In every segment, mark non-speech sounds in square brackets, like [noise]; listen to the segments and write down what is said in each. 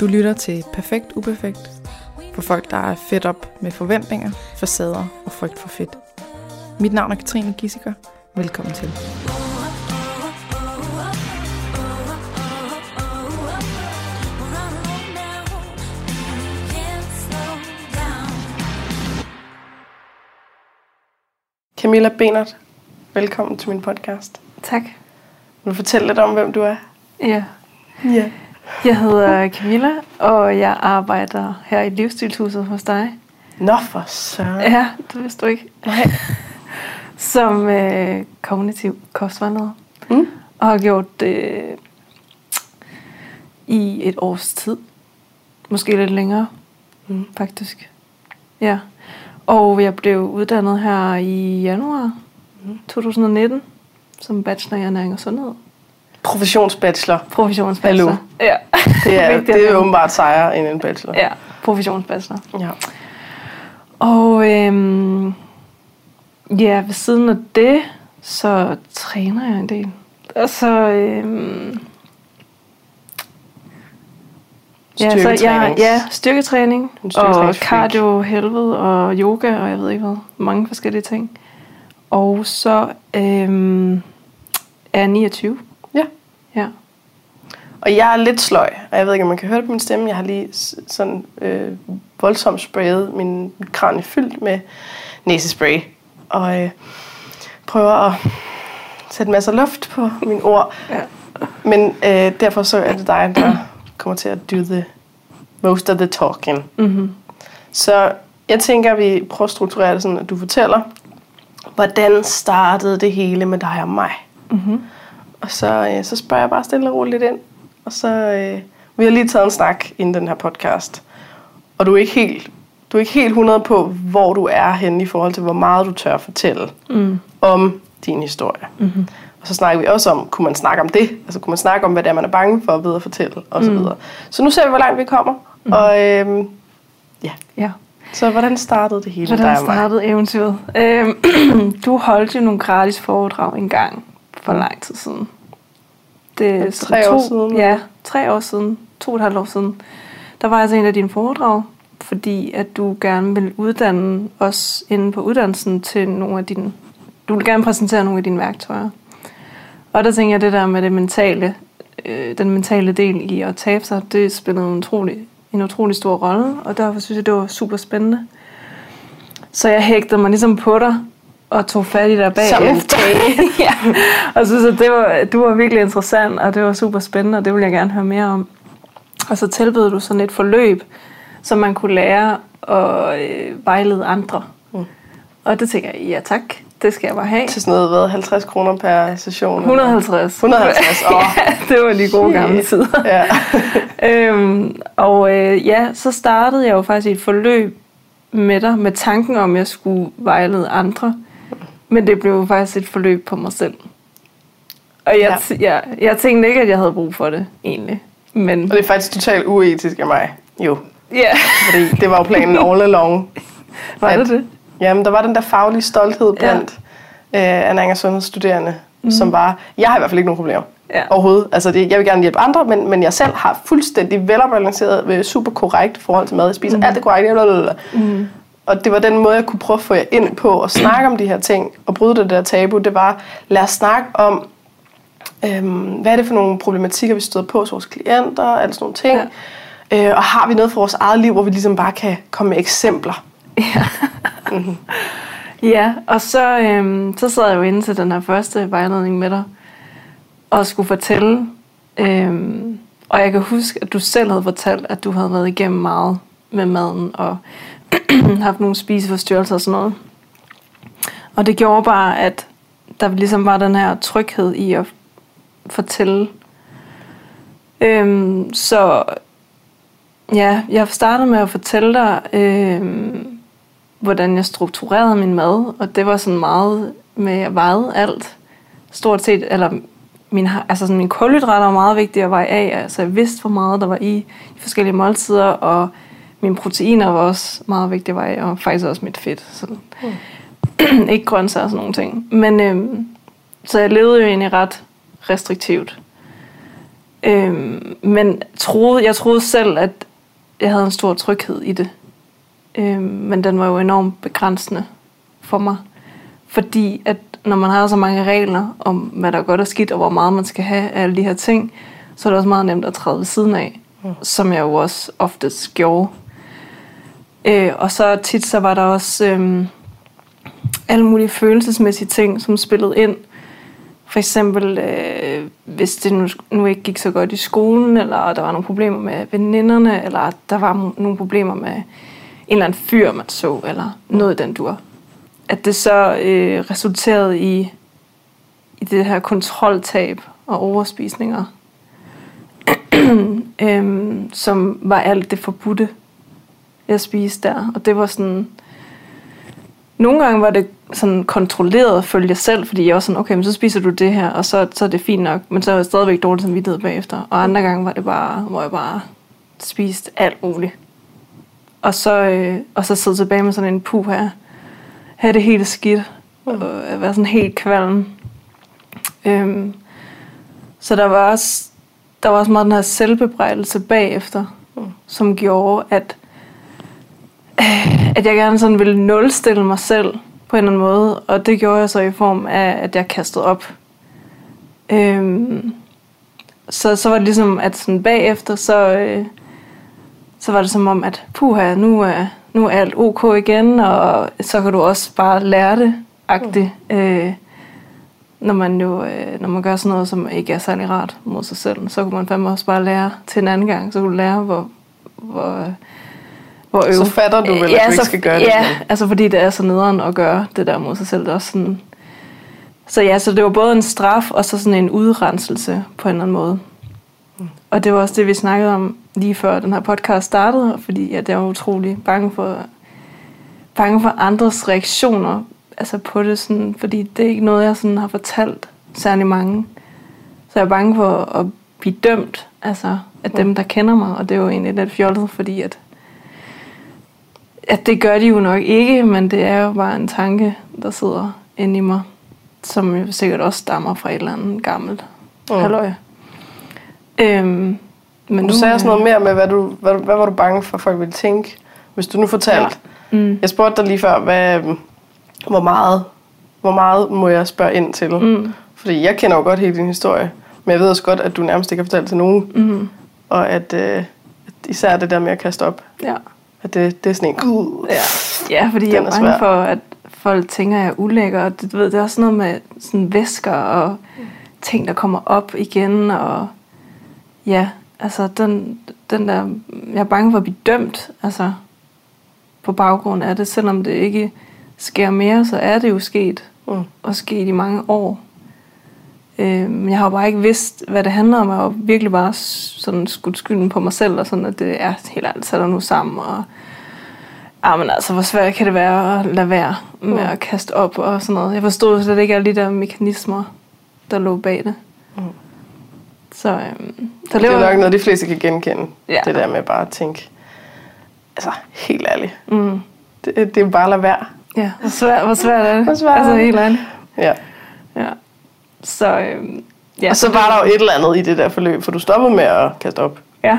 Du lytter til Perfekt Uperfekt for folk, der er fedt op med forventninger, facader og frygt for fedt. Mit navn er Katrine Gissiker. Velkommen til. Camilla Benert, velkommen til min podcast. Tak. Vil du fortælle lidt om, hvem du er? Ja. Ja. Jeg hedder Camilla, og jeg arbejder her i Livsstilshuset hos dig. Nå for søren. Ja, det vidste du ikke. Nej. [laughs] Som øh, kognitiv kostvejleder. Mm. Og har gjort det øh, i et års tid. Måske lidt længere, Mm. faktisk. Ja. Og jeg blev uddannet her i januar Mm. 2019 som bachelor i ernæring og sundhed. Professionsbachelor. Professionsbachelor. Hallo. Ja. [laughs] Det er, [laughs] det er nævne. åbenbart sejere end en bachelor. Ja, professionsbachelor. ja. Og øhm, ja, ved siden af det, så træner jeg en del. Og så, øhm, ja, så jeg, ja, styrketræning, og cardio, helvede og yoga, og jeg ved ikke hvad, mange forskellige ting. Og så øhm, er jeg 29. Ja. Og jeg er lidt sløj, og jeg ved ikke, om man kan høre det på min stemme. Jeg har lige sådan øh, voldsomt sprayet min kranie fyldt med næsespray. Og øh, prøver at sætte masser af luft på mine ord. ja. Men øh, derfor så er det dig, der kommer til at do the most of the talking. Mm-hmm. Så jeg tænker, at vi prøver at strukturere det sådan, at du fortæller, hvordan startede det hele med dig og mig? Mm-hmm. Og så, øh, så spørger jeg bare stille og roligt ind. Og så, øh, vi har lige taget en snak inden den her podcast. Og du er ikke helt, du er ikke helt 100 på, hvor du er henne i forhold til, hvor meget du tør fortælle Mm. om din historie. Mm-hmm. Og så snakker vi også om, kunne man snakke om det? Altså kunne man snakke om, hvad det er, man er bange for at vide at fortælle? Og så Mm. videre. Så nu ser vi, hvor langt vi kommer. Mm. Og øh, Ja. så hvordan startede det hele Hvordan startede eventyret? Øhm, [clears throat] du holdt jo nogle gratis foredrag en gang for lang tid siden. Det er tre år siden. Ja, tre år siden. To og et halvt år siden. Der var altså en af dine foredrag, fordi at du gerne vil uddanne os inde på uddannelsen til nogle af dine... Du vil gerne præsentere nogle af dine værktøjer. Og der tænker jeg, det der med det mentale, øh, den mentale del i at tabe sig, det spillede en utrolig, en utrolig stor rolle, og derfor synes jeg, det var super spændende. Så jeg hægtede mig ligesom på dig, og tog fat i dig bagefter. [laughs] ja. Og synes, at det var, du var virkelig interessant, og det var super spændende, og det ville jeg gerne høre mere om. Og så tilbød du sådan et forløb, som man kunne lære at øh, vejlede andre. Mm. Og det tænker jeg, ja tak, det skal jeg bare have. Til sådan noget, hvad, 50 kroner per session? eller? 150. 150, åh. [laughs] ja, det var lige gode gamle tider. Ja. [laughs] øhm, og øh, ja, så startede jeg jo faktisk et forløb med dig, med tanken om, at jeg skulle vejlede andre. Men det blev faktisk et forløb på mig selv. Og jeg, ja. jeg, jeg tænkte ikke, at jeg havde brug for det, egentlig. Men Og det er faktisk totalt uetisk af mig, jo. ja, Fordi det var jo planen all along. [laughs] var At- det det? Jamen, der var den der faglige stolthed blandt ja. øh, og sundhedsstuderende, mm. som var, jeg har i hvert fald ikke nogen problemer Ja. overhovedet. Altså, det, jeg vil gerne hjælpe andre, men, men jeg selv har fuldstændig velafbalanceret, øh, super korrekt forhold til mad. Jeg spiser mm. alt det korrekt. blablabla. Mm. Og det var den måde, jeg kunne prøve at få jer ind på og snakke om de her ting og bryde det der tabu. Det var, lad os snakke om, øhm, hvad er det for nogle problematikker, vi støder på hos vores klienter, alle sådan nogle ting. Ja. Øh, og har vi noget for vores eget liv, hvor vi ligesom bare kan komme med eksempler. Ja. [laughs] ja, og så, øhm, så sad jeg jo inde til den her første vejledning med dig, og skulle fortælle, øhm, og jeg kan huske, at du selv havde fortalt, at du havde været igennem meget med maden, og [clears throat] haft nogle spiseforstyrrelser og sådan noget. Og det gjorde bare, at der ligesom var den her tryghed i at fortælle. Øhm, så ja, jeg startede med at fortælle dig, øhm, hvordan jeg strukturerede min mad, og det var sådan meget med at veje alt. Stort set, eller min, altså sådan min kulhydrater var meget vigtige at veje af, altså jeg vidste, hvor meget der var i, i forskellige måltider, og mine proteiner var også meget vigtige af, og faktisk også mit fedt. Sådan. [clears throat] Mm. ikke grøntsager og sådan nogle ting. Men øhm, så jeg levede jo egentlig ret restriktivt. Øhm, men troede, jeg troede selv, at jeg havde en stor tryghed i det. Øhm, men den var jo enormt begrænsende for mig. Fordi at når man har så mange regler om, hvad der er godt og skidt, og hvor meget man skal have af alle de her ting, så er det også meget nemt at træde ved siden af, mm. som jeg jo også oftest gjorde. Øh, og så tit så var der også øh, alle mulige følelsesmæssige ting, som spillede ind. For eksempel, øh, hvis det nu, nu ikke gik så godt i skolen, eller der var nogle problemer med veninderne, eller der var nogle problemer med en eller anden fyr, man så, eller noget den dur. At det så øh, resulterede i, i det her kontroltab og overspisninger, [clears throat] øhm, som var alt det forbudte, jeg spiste der. Og det var sådan... Nogle gange var det sådan kontrolleret at følge selv, fordi jeg var sådan, okay, men så spiser du det her, og så, så er det fint nok, men så er jeg stadigvæk dårligt samvittighed bagefter. Og andre gange var det bare, hvor jeg bare spiste alt muligt. Og så, øh, og så sidde tilbage med sådan en puh her, have det helt skidt, og være sådan helt kvalm. Øhm, så der var også der var også meget den her selvbebrejdelse bagefter, mm. som gjorde, at, Øh, at jeg gerne sådan ville nulstille mig selv på en eller anden måde. Og det gjorde jeg så i form af, at jeg kastede op. Øhm, så, så var det ligesom, at sådan bagefter, så, øh, så var det som om, at puha, nu er, nu er alt ok igen, og så kan du også bare lære det, agtigt. Mm. Øh, når man jo øh, når man gør sådan noget, som ikke er særlig rart mod sig selv, så kunne man fandme også bare lære til en anden gang. Så kunne du lære, hvor, hvor, hvor øve. Så fatter du vel, ja, at du så, ikke skal gøre ja, det? Ja, altså fordi det er så nederen at gøre det der mod sig selv. Det er også sådan, så ja, så det var både en straf og så sådan en udrenselse på en eller anden måde. Mm. Og det var også det, vi snakkede om lige før den her podcast startede, fordi ja, jeg var utrolig bange for, bange for andres reaktioner altså på det, sådan, fordi det er ikke noget, jeg sådan har fortalt særlig mange. Så jeg er bange for at blive dømt altså, af dem, der kender mig, og det er jo egentlig lidt fjollet, fordi at, at det gør de jo nok ikke, men det er jo bare en tanke, der sidder inde i mig, som jo sikkert også stammer fra et eller andet gammelt mm. halløj. Øhm, men du nu, sagde også noget mere med, hvad, du, hvad, hvad var du bange for, folk ville tænke, hvis du nu fortalte. Ja. Mm. Jeg spurgte dig lige før, hvad, hvor meget, hvor meget må jeg spørge ind til? Mm. Fordi jeg kender jo godt hele din historie, men jeg ved også godt, at du nærmest ikke har fortalt til nogen. Mm. Og at, øh, at især det der med at kaste op, ja. At det, det er sådan en... Uh, ja. ja, fordi jeg er bange for, at folk tænker, at jeg er ulækker. Og det, ved, det er også noget med sådan væsker og ting, der kommer op igen. Og ja, altså den, den der... Jeg er bange for at blive dømt, altså på baggrund af det, selvom det ikke sker mere, så er det jo sket. Mm. Og sket i mange år. Øh, men jeg har bare ikke vidst, hvad det handler om. Jeg har virkelig bare sådan skudt skylden på mig selv, og sådan, at det er helt alt sætter nu sammen. Og, ja, men altså, hvor svært kan det være at lade være med mm. at kaste op og sådan noget. Jeg forstod slet ikke alle de der mekanismer, der lå bag det. Mm. Så, øhm, det, det er nok noget, de fleste kan genkende. Ja. Det der med bare at tænke, altså helt ærligt, mm. det, det er bare at lade være. Ja, hvor svært, hvor svært er det? Hvor svært altså helt ærligt. Ja. ja. Så, øhm, ja, og så var der jo et eller andet i det der forløb, for du stoppede med at kaste op. Ja,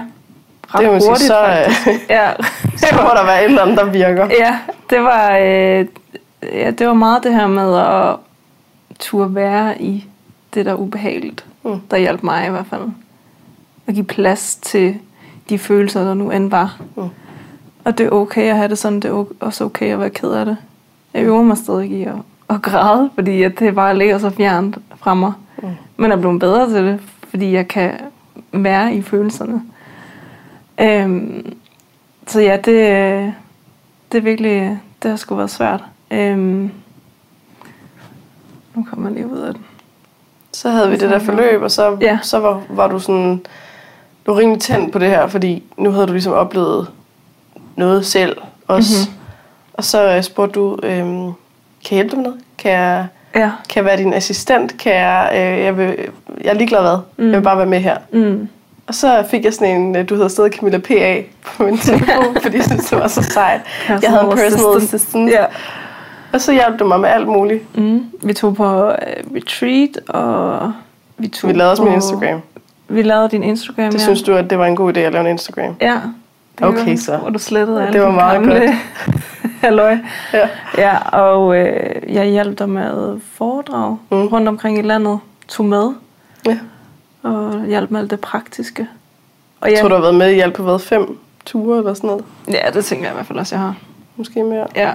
ret det hurtigt sige, så, øh, [laughs] ja. så må der være et eller andet, der virker. Ja, det var, øh, ja, det var meget det her med at turde være i det, der er ubehageligt. Mm. Der hjalp mig i hvert fald. At give plads til de følelser, der nu end var. Mm. Og det er okay at have det sådan, det er også okay at være ked af det. Jeg øver mig stadig i at, at græde, fordi at det bare ligger så fjernt fra mig. Mm. Men jeg er blevet bedre til det, fordi jeg kan være i følelserne. Øhm, så ja, det, det er virkelig, det har sgu været svært. Øhm, nu kommer jeg lige ud af den. Så havde vi det der forløb, og så, ja. så var, var du sådan, du var rimelig tændt på det her, fordi nu havde du ligesom oplevet noget selv også. Mm-hmm. Og så øh, spurgte du, øhm, kan jeg hjælpe dig med noget? Kan jeg, ja. kan jeg være din assistent? Kan jeg, øh, jeg, vil, jeg er ligeglad hvad. Mm. Jeg vil bare være med her. Mm. Og så fik jeg sådan en, øh, du hedder stadig Camilla P.A. på min telefon, fordi jeg synes, det var så sejt. Jeg, jeg havde en personal assistant. assistant. Ja. Og så hjalp du mig med alt muligt. Mm. Vi tog på uh, retreat, og vi tog Vi lavede også på... min Instagram. vi lavede din Instagram. Det ja. synes du, at det var en god idé at lave en Instagram? Ja. Det Okay, var, så. Hvor du slettede alle Det var meget gamle godt. [laughs] halløj. Ja. Ja, og øh, jeg hjalp dig med foredrag Mm. rundt omkring i landet. Tog med ja. og hjalp med alt det praktiske. Og Jeg tror, du har været med i alt på hvad, fem ture eller sådan noget? ja, det tænker jeg i hvert fald også, jeg har. Måske mere. Ja.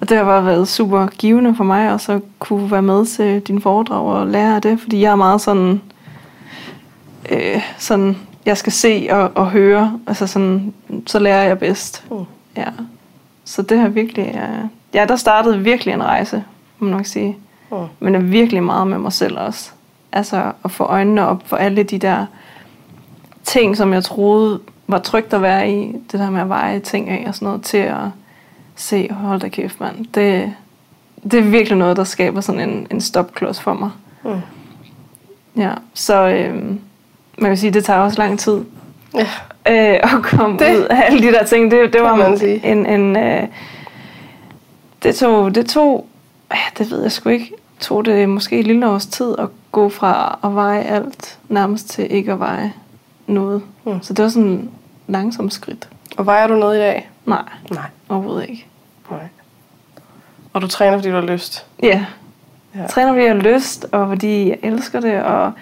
Og det har bare været super givende for mig, at så kunne være med til din foredrag og lære af det, fordi jeg er meget sådan, øh, sådan jeg skal se og, og høre, altså sådan, så lærer jeg bedst. Mm. Ja. Så det har virkelig, øh, ja, der startede virkelig en rejse, må man nok sige. Mm. Men er virkelig meget med mig selv også. Altså at få øjnene op for alle de der ting, som jeg troede var trygt at være i. Det der med at veje ting af og sådan noget til at se, hold da kæft mand. Det, det er virkelig noget, der skaber sådan en, en stopklods for mig. Mm. Ja, så øhm, man kan sige, det tager også lang tid Ja. øh, at komme Det ud af alle de der ting. Det, det var man sige. en, en øh, det tog, det tog, ja, det ved jeg sgu ikke, tog det måske et lille års tid at gå fra at veje alt nærmest til ikke at veje noget. Mm. Så det var sådan en langsom skridt. Og vejer du noget i dag? Nej, Nej. overhovedet ikke. Nej. Og du træner, fordi du har lyst? Ja. Ja. Jeg træner, fordi jeg har lyst, og fordi jeg elsker det, og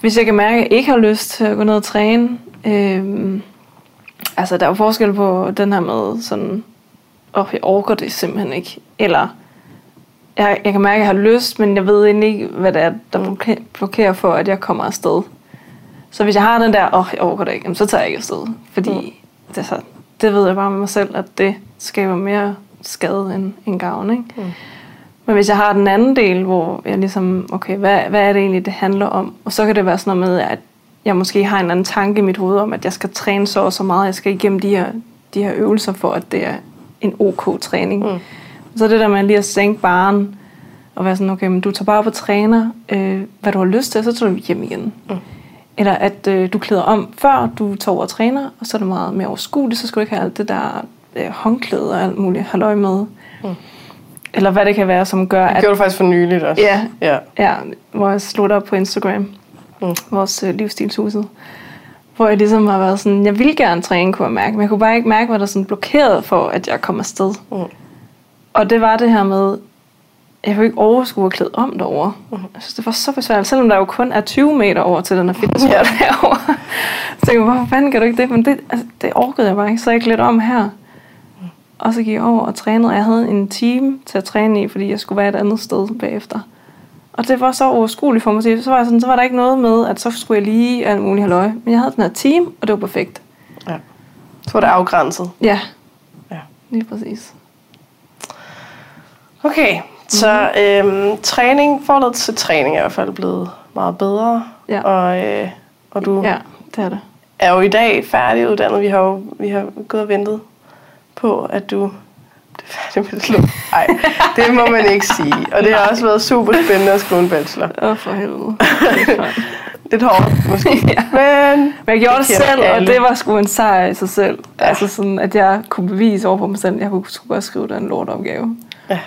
hvis jeg kan mærke, at jeg ikke har lyst til at gå ned og træne, øhm, altså der er jo forskel på den her med sådan, åh, oh, jeg orker det simpelthen ikke, eller jeg, jeg kan mærke, at jeg har lyst, men jeg ved egentlig ikke, hvad det er, der bloke- blokerer for, at jeg kommer afsted. Så hvis jeg har den der, åh, oh, jeg orker det ikke, jamen, så tager jeg ikke afsted. Fordi Mm. det, så, det ved jeg bare med mig selv, at det skaber mere skade end, end gavn. Ikke? Mm. Men hvis jeg har den anden del, hvor jeg ligesom, okay, hvad, hvad er det egentlig, det handler om? Og så kan det være sådan noget med, at jeg måske har en anden tanke i mit hoved om, at jeg skal træne så og så meget, jeg skal igennem de her, de her øvelser for, at det er en ok træning. Mm. Så det der med lige at sænke baren, og være sådan, okay, men du tager bare på træner, øh, hvad du har lyst til, så tager du hjem igen. Mm. Eller at øh, du klæder om, før du tager over og træner, og så er det meget mere overskueligt, så skal du ikke have alt det der øh, håndklæde og alt muligt halløj med. Mm. Eller hvad det kan være, som gør, Det at gjorde du faktisk for nyligt også. Ja. ja. Ja, hvor jeg slog det op på Instagram, Mm. vores øh, livsstilshuset. Hvor jeg ligesom har været sådan, jeg vil gerne træne, kunne jeg mærke, men jeg kunne bare ikke mærke, hvad der sådan blokerede for, at jeg kom afsted. Mm. Og det var det her med, jeg kunne ikke overskue at klæde om derovre. Mm. Jeg synes, det var så besværligt, selvom der jo kun er 20 meter over til den her [laughs] fitness ja. derovre. Så tænkte jeg, hvorfor fanden kan du ikke det? Men det, altså, det orkede jeg bare ikke, så jeg klædte om her. Og så gik jeg over og trænede. Jeg havde en time til at træne i, fordi jeg skulle være et andet sted bagefter. Og det var så overskueligt for mig. Så var, jeg sådan, så var der ikke noget med, at så skulle jeg lige alt muligt halvøje. Men jeg havde den her team, og det var perfekt. ja. Så var det afgrænset. Ja, Ja. lige præcis. Okay, så øhm, træning, forholdet til træning er i hvert fald blevet meget bedre. Ja. Og, øh, og du Ja, det er det. er jo i dag færdiguddannet. Vi har jo vi har gået og ventet på, at du færdig med det lort. Nej, det må man ikke sige. Og det har også været super spændende at skrive en bachelor. Åh, for helvede. Det. [laughs] Lidt hårdt, måske. [laughs] Ja. Men Men jeg gjorde det, kender selv, og alle. det var sgu en sejr i sig selv. Ja. Altså sådan, at jeg kunne bevise over på mig selv, at jeg kunne sgu godt skrive den lortopgave. Ja.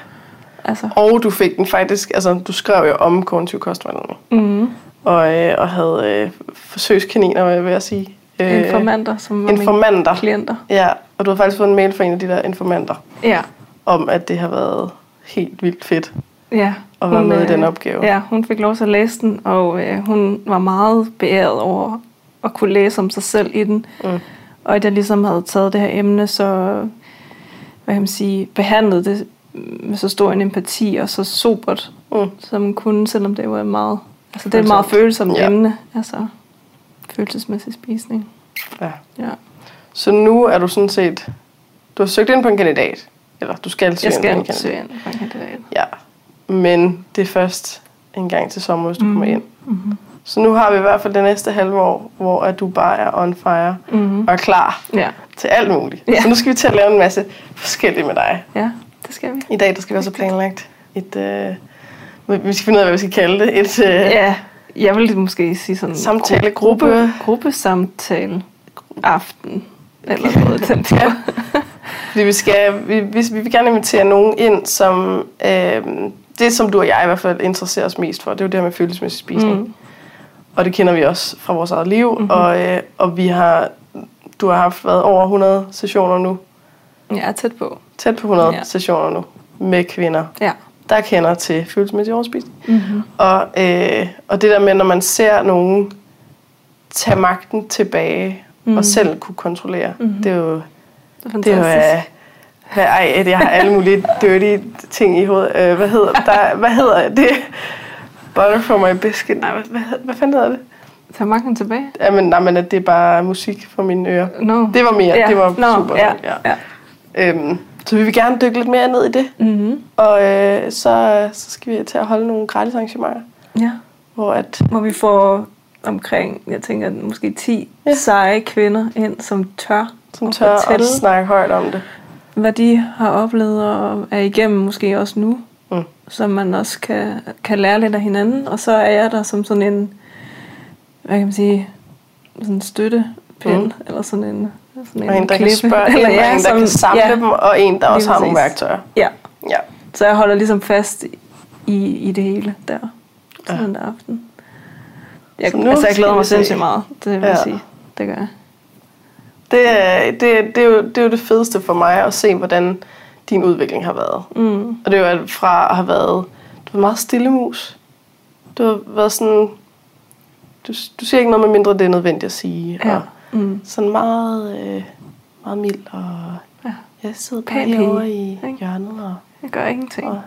Altså. Og du fik den faktisk, altså du skrev jo om kognitiv kostvejledning. Mm. Og, øh, og havde øh, forsøgskaniner, hvad vil jeg sige. Øh, Informanter, som var informanter. mine klienter. Ja, og du har faktisk fået en mail fra en af de der informanter, Ja. om at det har været helt vildt fedt Ja. at være med i øh, den opgave. Ja, hun fik lov til at læse den, og øh, hun var meget beæret over at kunne læse om sig selv i den. Mm. Og at jeg ligesom havde taget det her emne, så hvad kan man sige, behandlet det med så stor en empati og så sobert, Mm. som kunne, selvom det var meget, altså det er et meget følsomt ja. emne, altså følelsesmæssig spisning. Ja. Ja. Så nu er du sådan set, du har søgt ind på en kandidat, eller du skal søge Jeg ind på en skal søge ind på en kandidat. Ja, men det er først en gang til sommer, hvis du mm. kommer ind. Mm-hmm. Så nu har vi i hvert fald det næste halve år, hvor at du bare er on fire Mm-hmm. og er klar Ja. til alt muligt. Ja. Så nu skal vi til at lave en masse forskelligt med dig. ja, det skal vi. I dag der skal vi også have planlagt et... Øh, vi skal finde ud af, hvad vi skal kalde det. Et, øh, Ja, jeg vil måske sige sådan... Samtalegruppe. Gruppe, gruppesamtale aften. Eller noget den [laughs] der. Fordi vi, skal, vi, vi, vi vil gerne invitere nogen ind, som... Øh, det, som du og jeg i hvert fald interesserer os mest for, det er jo det her med følelsesmæssig spisning. Mm. Og det kender vi også fra vores eget liv. Mm-hmm. Og, øh, og vi har, du har haft været over 100 sessioner nu. Er tæt på. Tæt på 100 Ja. ja. sessioner nu med kvinder, Ja. der kender til følelsesmæssig overspisning. Mm-hmm. Og, øh, og det der med, når man ser nogen tage magten tilbage mm. og selv kunne kontrollere, mm-hmm. det er jo... Det er Det er jo... fantastisk. Øh, hvad, ej, jeg har alle mulige dirty ting i hovedet. Øh, hvad hedder der, Hvad hedder det? Butter for my biscuit. Nej, hvad, hvad, hvad fanden hedder det? Tag magten tilbage. Jamen, nej, men at det er bare musik for mine ører. No. Det var mere. Ja. Det var Nå, super. Ja. ja. ja. Øhm, så vi vil gerne dykke lidt mere ned i det. Mm-hmm. Og øh, så, så skal vi til at holde nogle gratis arrangementer, ja. hvor at Hvor vi får omkring, jeg tænker, måske 10 Ja. ja. seje kvinder ind, som tør som at tør fortælle, at snakke højt om det. hvad de har oplevet og er igennem måske også nu. Mm. Så man også kan, kan lære lidt af hinanden. Og så er jeg der som sådan en, hvad kan man sige, sådan en støttepind, Mm. eller sådan en, sådan Og en, der kan klippe. spørge ind, [laughs] Eller og en, der som- kan samle ja, dem, og en, der også har nogle værktøjer. Ja, Ja. så jeg holder ligesom fast i, i det hele der, Ja. ja. den der aften. Jeg, Så nu altså, jeg glæder mig sindssygt meget, det vil Ja. sige. Det gør jeg. Det, er- det, det, er jo, det er jo det fedeste for mig at se, hvordan din udvikling har været. Mm. Og det er jo fra at have været du er meget stille mus. Du har været sådan... Du, du siger ikke noget med mindre, det er nødvendigt at sige. Ja. Og Mm. sådan meget, øh, meget mild. Og Ja. jeg sidder bare herovre i ikke? hjørnet. Og, Jeg gør ingenting. og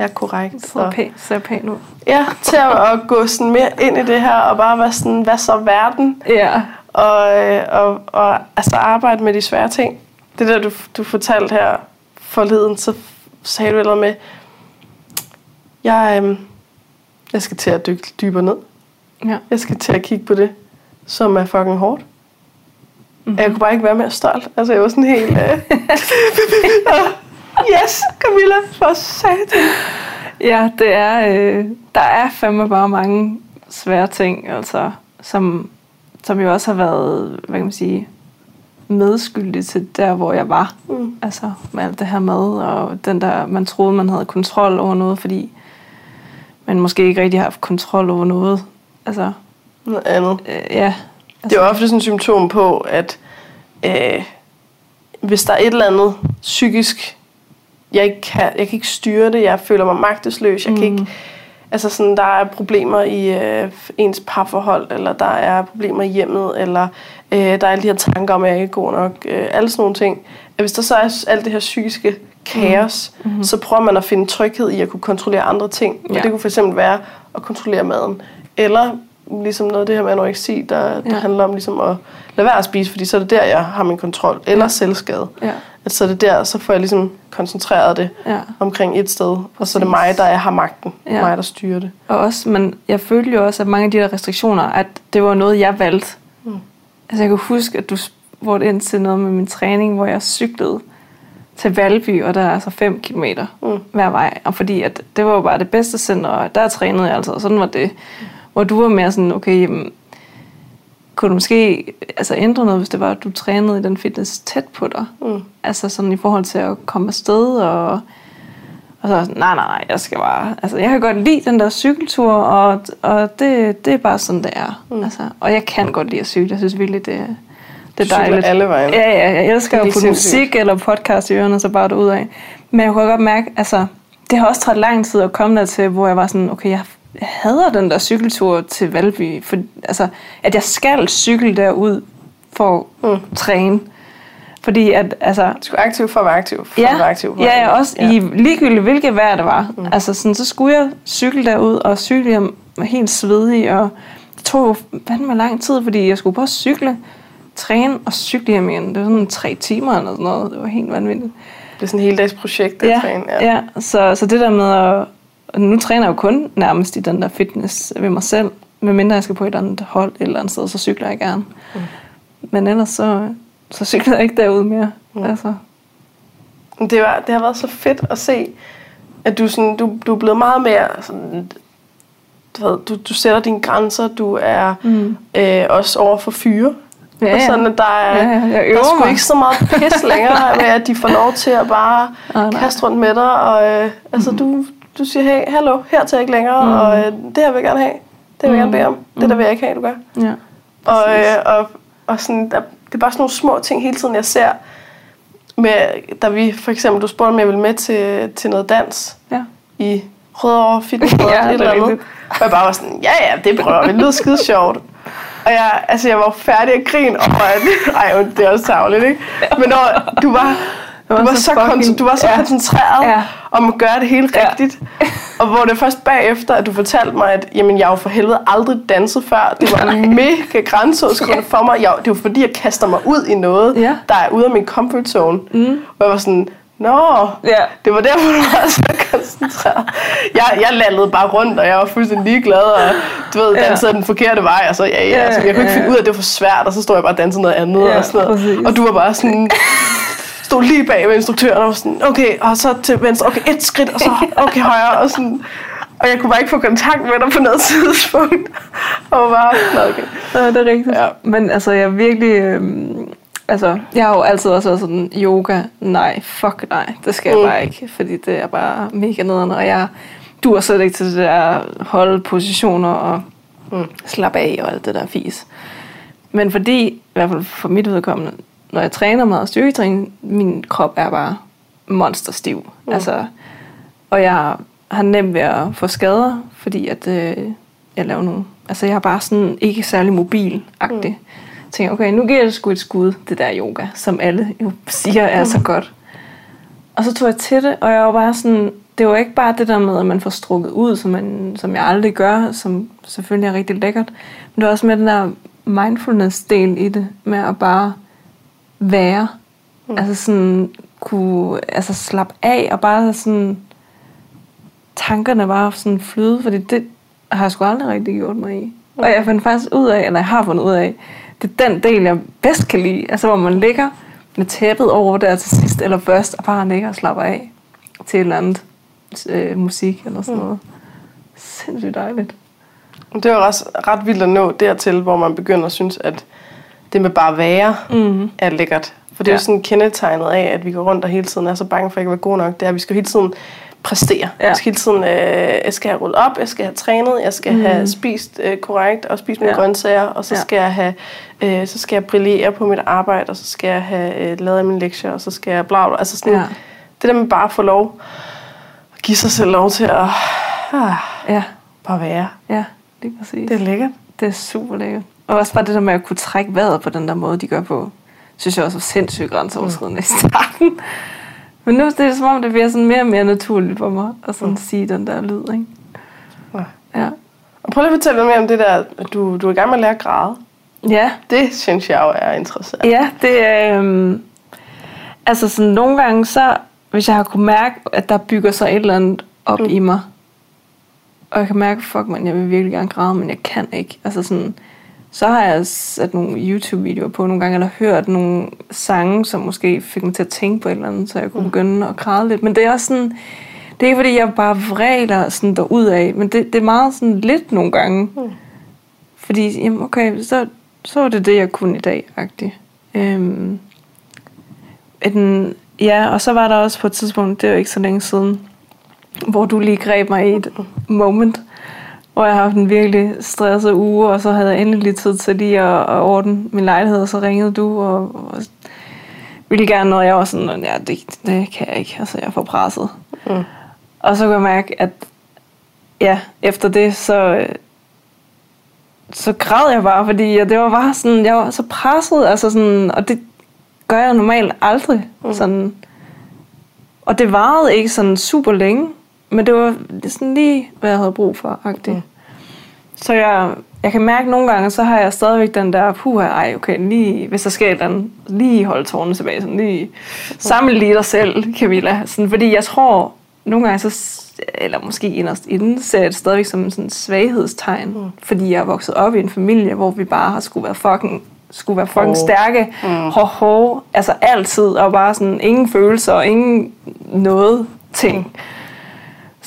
er korrekt. Og, pæn, ser pæn ud. ja, til at, at gå sådan mere ind i det her, og bare være sådan, hvad så er verden? Ja. og, øh, og, og altså arbejde med de svære ting. Det der, du, du fortalte her forleden, så sagde du eller med, jeg, øh, jeg skal til at dykke dybere ned. Ja. Jeg skal til at kigge på det, som er fucking hårdt. Mhm. Mm-hmm. Jeg kunne bare ikke være mere stolt. Altså, jeg var sådan helt... Øh, [laughs] [laughs] [laughs] yes, Camilla, for satan. Ja, det er, øh, der er fandme bare mange svære ting, altså, som, som jo også har været, hvad kan man sige, medskyldig til der, hvor jeg var. Mm. Altså med alt det her med, og den der, man troede, man havde kontrol over noget, fordi man måske ikke rigtig har haft kontrol over noget. Altså, Noget andet. øh, ja. Det er jo ofte sådan et symptom på, at øh, hvis der er et eller andet psykisk, jeg ikke kan, jeg kan ikke styre det, jeg føler mig magtesløs, jeg mm. kan ikke, altså sådan, der er problemer i øh, ens parforhold, eller der er problemer i hjemmet, eller øh, der er alle de her tanker om, at jeg ikke er god nok, øh, alle sådan nogle ting. At hvis der så er alt det her psykiske kaos, mm. så prøver man at finde tryghed i at kunne kontrollere andre ting. Og Ja. det kunne fx være at kontrollere maden, eller ligesom noget af det her med anoreksi, der, der Ja. handler om ligesom at lade være at spise, fordi så er det der, jeg har min kontrol. Eller Ja. selvskade. Ja, At så er det der, så får jeg ligesom koncentreret det ja. omkring et sted. Og så er det mig, der er- har magten. Ja. Mig, der styrer det. Og også, men jeg følte jo også, at mange af de der restriktioner, at det var noget, jeg valgte. Mm. Altså jeg kan huske, at du spurgte ind til noget med min træning, hvor jeg cyklede til Valby, og der er altså 5 km Mm. hver vej. Og fordi at det var jo bare det bedste center, og der trænede jeg altså, og sådan var det. Hvor du var mere sådan, okay, jamen, kunne du måske altså ændre noget, hvis det var, at du trænede i den fitness tæt på dig? Mm. Altså sådan i forhold til at komme afsted og... Og så sådan, nej, nej, nej, jeg skal bare... Altså, jeg kan godt lide den der cykeltur, og, og det, det er bare sådan, det er. Mm. Altså, og jeg kan godt lide at cykle. Jeg synes virkelig, det, det er dejligt. alle veje. Ja, ja, jeg elsker Det er at putte musik eller podcast i ørerne, og så bare ud af. Men jeg kunne godt mærke, altså, det har også taget lang tid at komme der til, hvor jeg var sådan, okay, jeg hader den der cykeltur til Valby. For, altså, at jeg skal cykle derud for at Mm. træne. Fordi at, altså, Du skulle aktiv for at være aktiv. For Ja, at være aktiv for at ja, ja, også ja. i ligegyldigt hvilket vejr det var. Mm. Altså sådan, så skulle jeg cykle derud, og cykle hjem var helt svedig, og det tog fandme lang tid, fordi jeg skulle bare cykle, træne og cykle hjem igen. Det var sådan tre timer eller sådan noget. Det var helt vanvittigt. Det er sådan en hele dags projekt, det Ja, at træne. ja. ja så, så det der med at... og Nu træner jeg jo kun nærmest i den der fitness ved mig selv. Medmindre jeg skal på et eller andet hold et eller andet sted, så cykler jeg gerne. Mm. Men ellers så, så cykler jeg ikke derud mere. Mm. Altså, Det, var, det har været så fedt at se, at du, sådan, du, du er blevet meget mere sådan, du, ved, du, du sætter dine grænser, du er Mm. øh, også over for fyre. Ja, og sådan, at der er, Ja, ja, jeg der er sgu ikke så meget pis længere [laughs] med, at de får lov til at bare nej. kaste rundt med dig. Og, øh, altså, du, du siger, hey, hallo, her til ikke længere, Mm. og øh, det her vil jeg gerne have. Det vil jeg gerne Mm. bede om. Det der vil jeg ikke have, du gør. Ja. Og, øh, og, og sådan, der, det er bare sådan nogle små ting hele tiden, jeg ser. Med, da vi, for eksempel, du spurgte, om jeg ville med til, til noget dans Ja. i Rødovre Fitness [laughs] Ja, et er eller andet. rigtigt. Og jeg bare var sådan, ja ja, det prøver vi. Det lyder skide sjovt. Og jeg, altså, jeg var færdig at grine over, at ej, det er også tavligt, ikke? Men når du var, du var så så, fucking- du var så ja. koncentreret Ja. om at gøre det hele Ja. rigtigt. Og hvor det først bagefter, at du fortalte mig, at jamen, jeg jo for helvede aldrig danset før. Det var mega grænseoverskridende for mig. Jeg, det var fordi, jeg kaster mig ud i noget, Ja. der er ude af min comfort zone. Mm. Hvor jeg var sådan, Nå, Ja. det var derfor, du var så koncentreret. Jeg, jeg landede bare rundt, og jeg var fuldstændig ligeglad, og du ved, Ja. dansede den forkerte vej, og så, ja, ja, Ja, altså, jeg kunne ikke ja, finde ja. ud af, at det var for svært, og så stod jeg bare og dansede noget andet, Ja, og sådan noget. præcis. Og du var bare sådan, stod lige bag ved instruktøren, og var sådan, okay, og så til venstre, okay, et skridt, og så, okay, højre, og sådan, og jeg kunne bare ikke få kontakt med dig på noget [laughs] tidspunkt. Og var bare, okay. Ja, det er rigtigt. Ja. Men altså, jeg virkelig... Øhm, altså, jeg har jo altid også været sådan, yoga, nej, fuck nej, det skal jeg Mm. bare ikke, fordi det er bare mega nederen, og jeg duer slet ikke til det der holde positioner og Mm. slappe af og alt det der fis. Men fordi, i hvert fald for mit vedkommende, når jeg træner meget styrketræning, min krop er bare monsterstiv. Mm. Altså, og jeg har nemt ved at få skader, fordi at øh, jeg laver nogle... Altså, jeg er bare sådan ikke særlig mobil-agtig. Mm. Tænker, okay, nu giver jeg det sgu et skud, det der yoga, som alle jo siger er så godt. Og så tog jeg til det, og jeg var bare sådan... Det var ikke bare det der med, at man får strukket ud, som, man, som jeg aldrig gør, som selvfølgelig er rigtig lækkert. Men det var også med den der mindfulness-del i det, med at bare være. Mm. Altså sådan kunne altså slappe af og bare sådan tankerne bare sådan flyde, fordi det har jeg sgu aldrig rigtig gjort mig i. Og jeg fandt faktisk ud af, eller jeg har fundet ud af, det er den del, jeg bedst kan lide. Altså hvor man ligger med tæppet over der til sidst, eller først, og bare ligger og slapper af til et eller andet øh, musik eller sådan noget. Sindssygt dejligt. Det var også ret vildt at nå dertil, hvor man begynder at synes, at det med bare at være Mm. er lækkert. For det er Ja. jo sådan kendetegnet af, at vi går rundt og hele tiden er så bange for ikke at være gode nok. Det er, at vi skal hele tiden præstere. Ja. Jeg skal hele tiden, øh, jeg skal have rullet op, jeg skal have trænet, jeg skal mm. have spist øh, korrekt og spist mine Ja. grøntsager, og så Ja. skal jeg have, øh, så skal jeg brillere på mit arbejde, og så skal jeg have øh, lavet mine lektier, og så skal jeg bla bla. Altså sådan, ja. det der med bare at få lov at give sig selv lov til at ah, Ja, bare være. ja, lige præcis. Det er lækkert. Det er super lækkert. Og også bare det der med at kunne trække vejret på den der måde, de gør på, synes jeg også var sindssygt grænseoverskridende i starten. Men nu er det som om, det bliver sådan mere og mere naturligt for mig at sådan sige den der lyd, ikke? Ja. Ja. Og prøv lige at fortælle lidt mere om det der, at du, du er i gang med at lære at græde. Ja, Det synes jeg jo er interessant. ja det er... Øhm, altså sådan nogle gange, så hvis jeg har kunne mærke, at der bygger sig et eller andet op mm. i mig, og jeg kan mærke, fuck man, jeg vil virkelig gerne græde, men jeg kan ikke. Altså sådan, så har jeg sat nogle YouTube-videoer på nogle gange, eller hørt nogle sange, som måske fik mig til at tænke på et eller andet, så jeg kunne begynde at græde lidt. Men det er også sådan, det er ikke fordi, jeg bare vræler sådan derud af, men det, det er meget sådan lidt nogle gange. Mm. Fordi, jamen okay, så, så var det det, jeg kunne i dag, agtigt. Øhm, ja, og så var der også på et tidspunkt, det er jo ikke så længe siden, hvor du lige greb mig i et moment, hvor jeg har haft en virkelig stresset uge, og så havde jeg endelig tid til lige at, at ordne min lejlighed, og så ringede du, og, og ville gerne noget, jeg var sådan, ja, det, det kan jeg ikke, altså jeg er for presset. Mm. Og så kunne jeg mærke, at ja, efter det, så, så græd jeg bare, fordi jeg, det var bare sådan, jeg var så presset, altså sådan, og det gør jeg normalt aldrig. Mm. Sådan. Og det varede ikke sådan super længe, men det var sådan lige, hvad jeg havde brug for, agtigt. Mm. Så jeg, jeg kan mærke nogle gange, så har jeg stadigvæk den der, puha, ej, okay, lige, hvis der sker et eller andet, lige holde tårne tilbage, sådan lige samle lige dig selv, Camilla. Sådan, fordi jeg tror, nogle gange, så, eller måske inderst inden, ser jeg det stadigvæk som en sådan svaghedstegn. Mm. Fordi jeg er vokset op i en familie, hvor vi bare har skulle være fucking skulle være fucking Hårde. stærke, mm. ho, ho, altså altid, og bare sådan ingen følelser og ingen noget ting. Mm.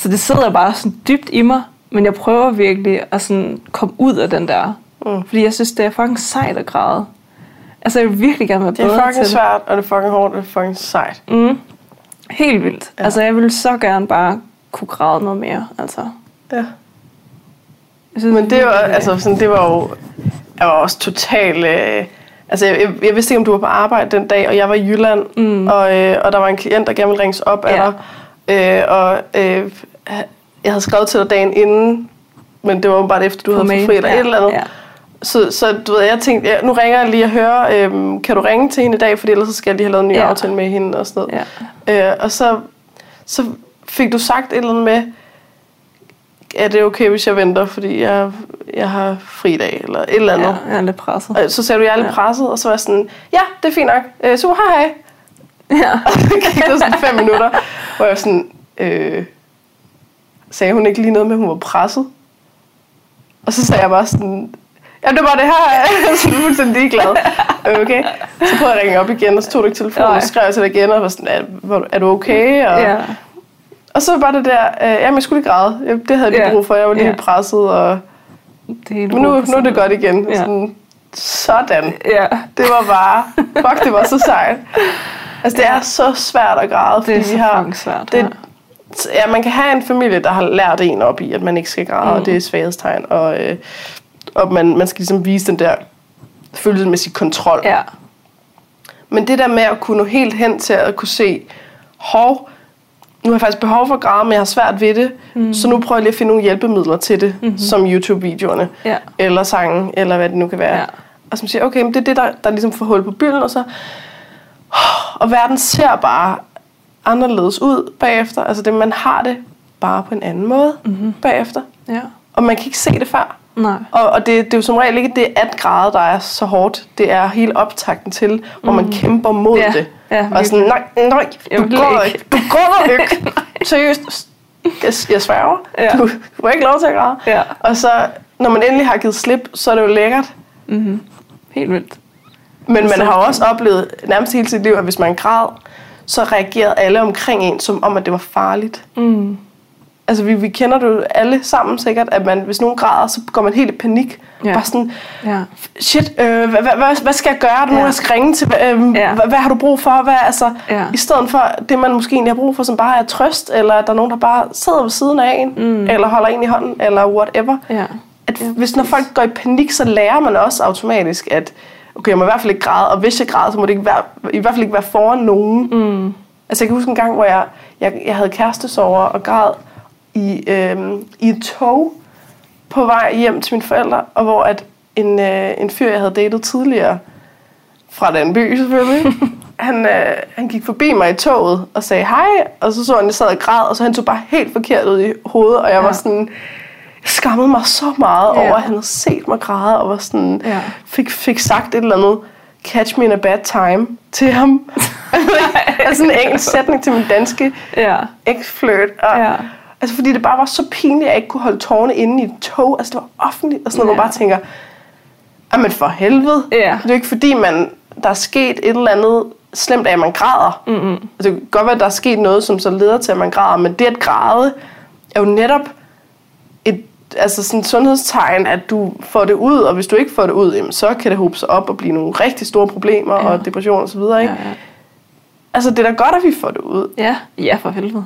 Så det sidder bare sådan dybt i mig, men jeg prøver virkelig at sådan komme ud af den der. Mm. Fordi jeg synes, det er fucking sejt at græde. Altså, jeg vil virkelig gerne være Det er bedre fucking til svært, og det er fucking hårdt, og det er fucking sejt. Mm. Helt vildt. Ja. Altså, jeg ville så gerne bare kunne græde noget mere. Altså. Ja. Synes, Men det var, altså, sådan, det var jo jeg var også totalt... Øh, altså, jeg, jeg, jeg vidste ikke, om du var på arbejde den dag, og jeg var i Jylland, mm. og, øh, og der var en klient, der gerne ville ringes op af Ja. dig. Øh, og øh, jeg havde skrevet til dig dagen inden, men det var jo bare efter, du På havde fået fri eller Ja, et eller andet. ja. Så, så du ved, jeg tænkte, ja, nu ringer jeg lige og hører, øhm, kan du ringe til hende i dag, fordi ellers så skal jeg lige have lavet en ny Ja. aftale med hende og sådan noget. Ja. Øh, og så, så fik du sagt et eller andet med, er det okay, hvis jeg venter, fordi jeg, jeg har fri i dag, eller et eller andet. Ja, jeg er lidt presset. Og så sagde du, jeg er lidt Ja. presset, og så var jeg sådan, ja, det er fint nok. Øh, super, hej hej. Ja. [laughs] Og så gik der sådan fem minutter, hvor jeg var sådan, øh, sagde hun ikke lige noget med, at hun var presset? Og så sagde jeg bare sådan, ja, det var det her. [laughs] Jeg er sådan fuldstændig ligeglad. Okay. Så prøvede jeg at ringe op igen, og så tog du ikke telefonen, og så skrev jeg til dig igen, og var sådan, er, er du okay? Og, ja. og så var det der, øh, jamen jeg skulle lige græde. Det havde jeg lige Ja. brug for. Jeg var lige Ja. presset, og, Det er men nu, nu er det godt igen. Ja. Sådan, sådan. Ja. Det var bare, fuck, det var så sejt. Altså, det er så svært at græde, Det fordi er så vi har... svært. Det, ja. Ja, man kan have en familie, der har lært en op i, at man ikke skal græde, mm. Og det er svaghedstegn, og, øh, og man, man skal ligesom vise den der følelsesmæssige kontrol. ja. Men det der med at kunne nå helt hen til at kunne se, hov, nu har jeg faktisk behov for at græde, men jeg har svært ved det, mm. så nu prøver jeg lige at finde nogle hjælpemidler til det, mm-hmm. som YouTube-videoerne, Ja. eller sangen, eller hvad det nu kan være. Ja. Og som siger, okay, men det er det, der, der ligesom får hul på bylden, og så... Og verden ser bare anderledes ud bagefter. Altså det, man har det bare på en anden måde mm-hmm. bagefter. Ja. Og man kan ikke se det før. Nej. Og, og det, det er jo som regel ikke det at græde, der er så hårdt. Det er hele optakten til, hvor man kæmper mod Ja, det. ja, og sådan, nej, nej, du går ikke. Du går [laughs] ikke. Seriøst. Jeg, jeg sværger. Ja. Du, du har ikke lov til at græde. Ja. Og så, når man endelig har givet slip, så er det jo lækkert. Mm-hmm. Helt vildt. Men man har også oplevet nærmest hele sit liv, at hvis man græd, så reagerede alle omkring en, som om, at det var farligt. Mm. Altså, vi, vi kender det jo alle sammen sikkert, at man, hvis nogen græder, så går man helt i panik. Ja. Ja. Bare sådan, Ja. shit, øh, hvad, hvad, hvad, skal jeg gøre? Er der nogen, Ja. jeg skal ringe til? Øh, Ja. ja. hvad, hvad har du brug for? Hvad, altså, Ja. I stedet for det, man måske egentlig har brug for, som bare er trøst, eller at der er nogen, der bare sidder ved siden af en, mm. eller holder en i hånden, eller whatever. Ja. At hvis når folk går i panik, så lærer man også automatisk, at okay, jeg må i hvert fald ikke græde, og hvis jeg græder, så må det ikke være, i hvert fald ikke være foran nogen. Mm. Altså jeg kan huske en gang, hvor jeg, jeg, jeg havde kærestesover og græd i, øhm, i et tog på vej hjem til mine forældre, og hvor at en, øh, en fyr, jeg havde datet tidligere, fra den by selvfølgelig, [laughs] han, øh, han gik forbi mig i toget og sagde hej, og så så han, jeg sad og græd, og så han tog bare helt forkert ud i hovedet, og jeg Ja. var sådan, skammede mig så meget Ja. over, at han havde set mig græde, og var sådan, Ja. fik, fik sagt et eller andet, catch me in a bad time, til ham. [laughs] altså en engelsk sætning til min danske Ja. eksflirt. Og, Ja. Altså fordi det bare var så pinligt, at jeg ikke kunne holde tårerne inde i et tog. Altså det var offentligt, og sådan noget, Ja. man bare tænker, men for helvede. Ja. Det er jo ikke fordi, man, der er sket et eller andet slemt af, at man græder. Mm-hmm. Altså, det kan godt være, at der er sket noget, som så leder til, at man græder, men det at græde er jo netop et altså sådan sundhedstegn, at du får det ud, og hvis du ikke får det ud, jamen, så kan det hobe sig op og blive nogle rigtig store problemer Ja. og depression og så videre. Ikke? Ja, ja. Altså det er da godt, at vi får det ud. Ja. Ja, for helvede.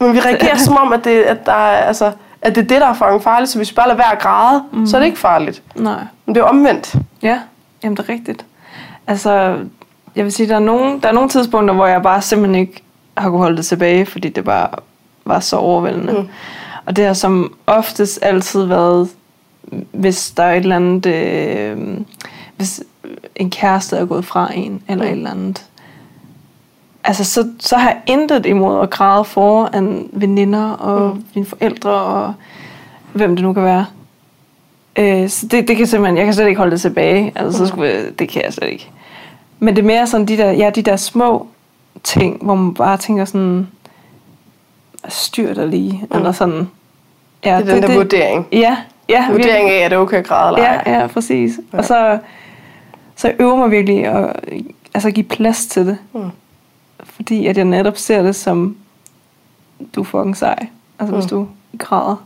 Men vi [laughs] reagerer som om, at det, at der er, altså, at det er det, der er fucking farligt. Så hvis vi bare lader være at græde, mm. så er det ikke farligt. Nej. Men det er omvendt. Ja, jamen det er rigtigt. Altså, jeg vil sige, der er nogle, der er nogle tidspunkter, hvor jeg bare simpelthen ikke har kunne holde det tilbage, fordi det bare var så overvældende. Mm. Og det har som oftest altid været, hvis der er et eller andet, øh, hvis en kæreste er gået fra en, eller mm. et eller andet. Altså, så, så har jeg intet imod at græde foran veninder og mm. mine forældre og hvem det nu kan være. Øh, så det, det kan simpelthen, jeg kan slet ikke holde det tilbage. Altså, så skulle jeg, det kan jeg slet ikke. Men det er mere sådan de der, ja, de der små ting, hvor man bare tænker sådan, styr dig lige, mm. eller sådan. Ja, Det er den der vurdering. Ja, ja. Vurdering af, er det okay at græde eller ej. Ja, ja, præcis. Ja. Og så, så øver mig virkelig at altså, give plads til det. Mm. Fordi at jeg netop ser det som, du er fucking sej. Altså mm. hvis du græder.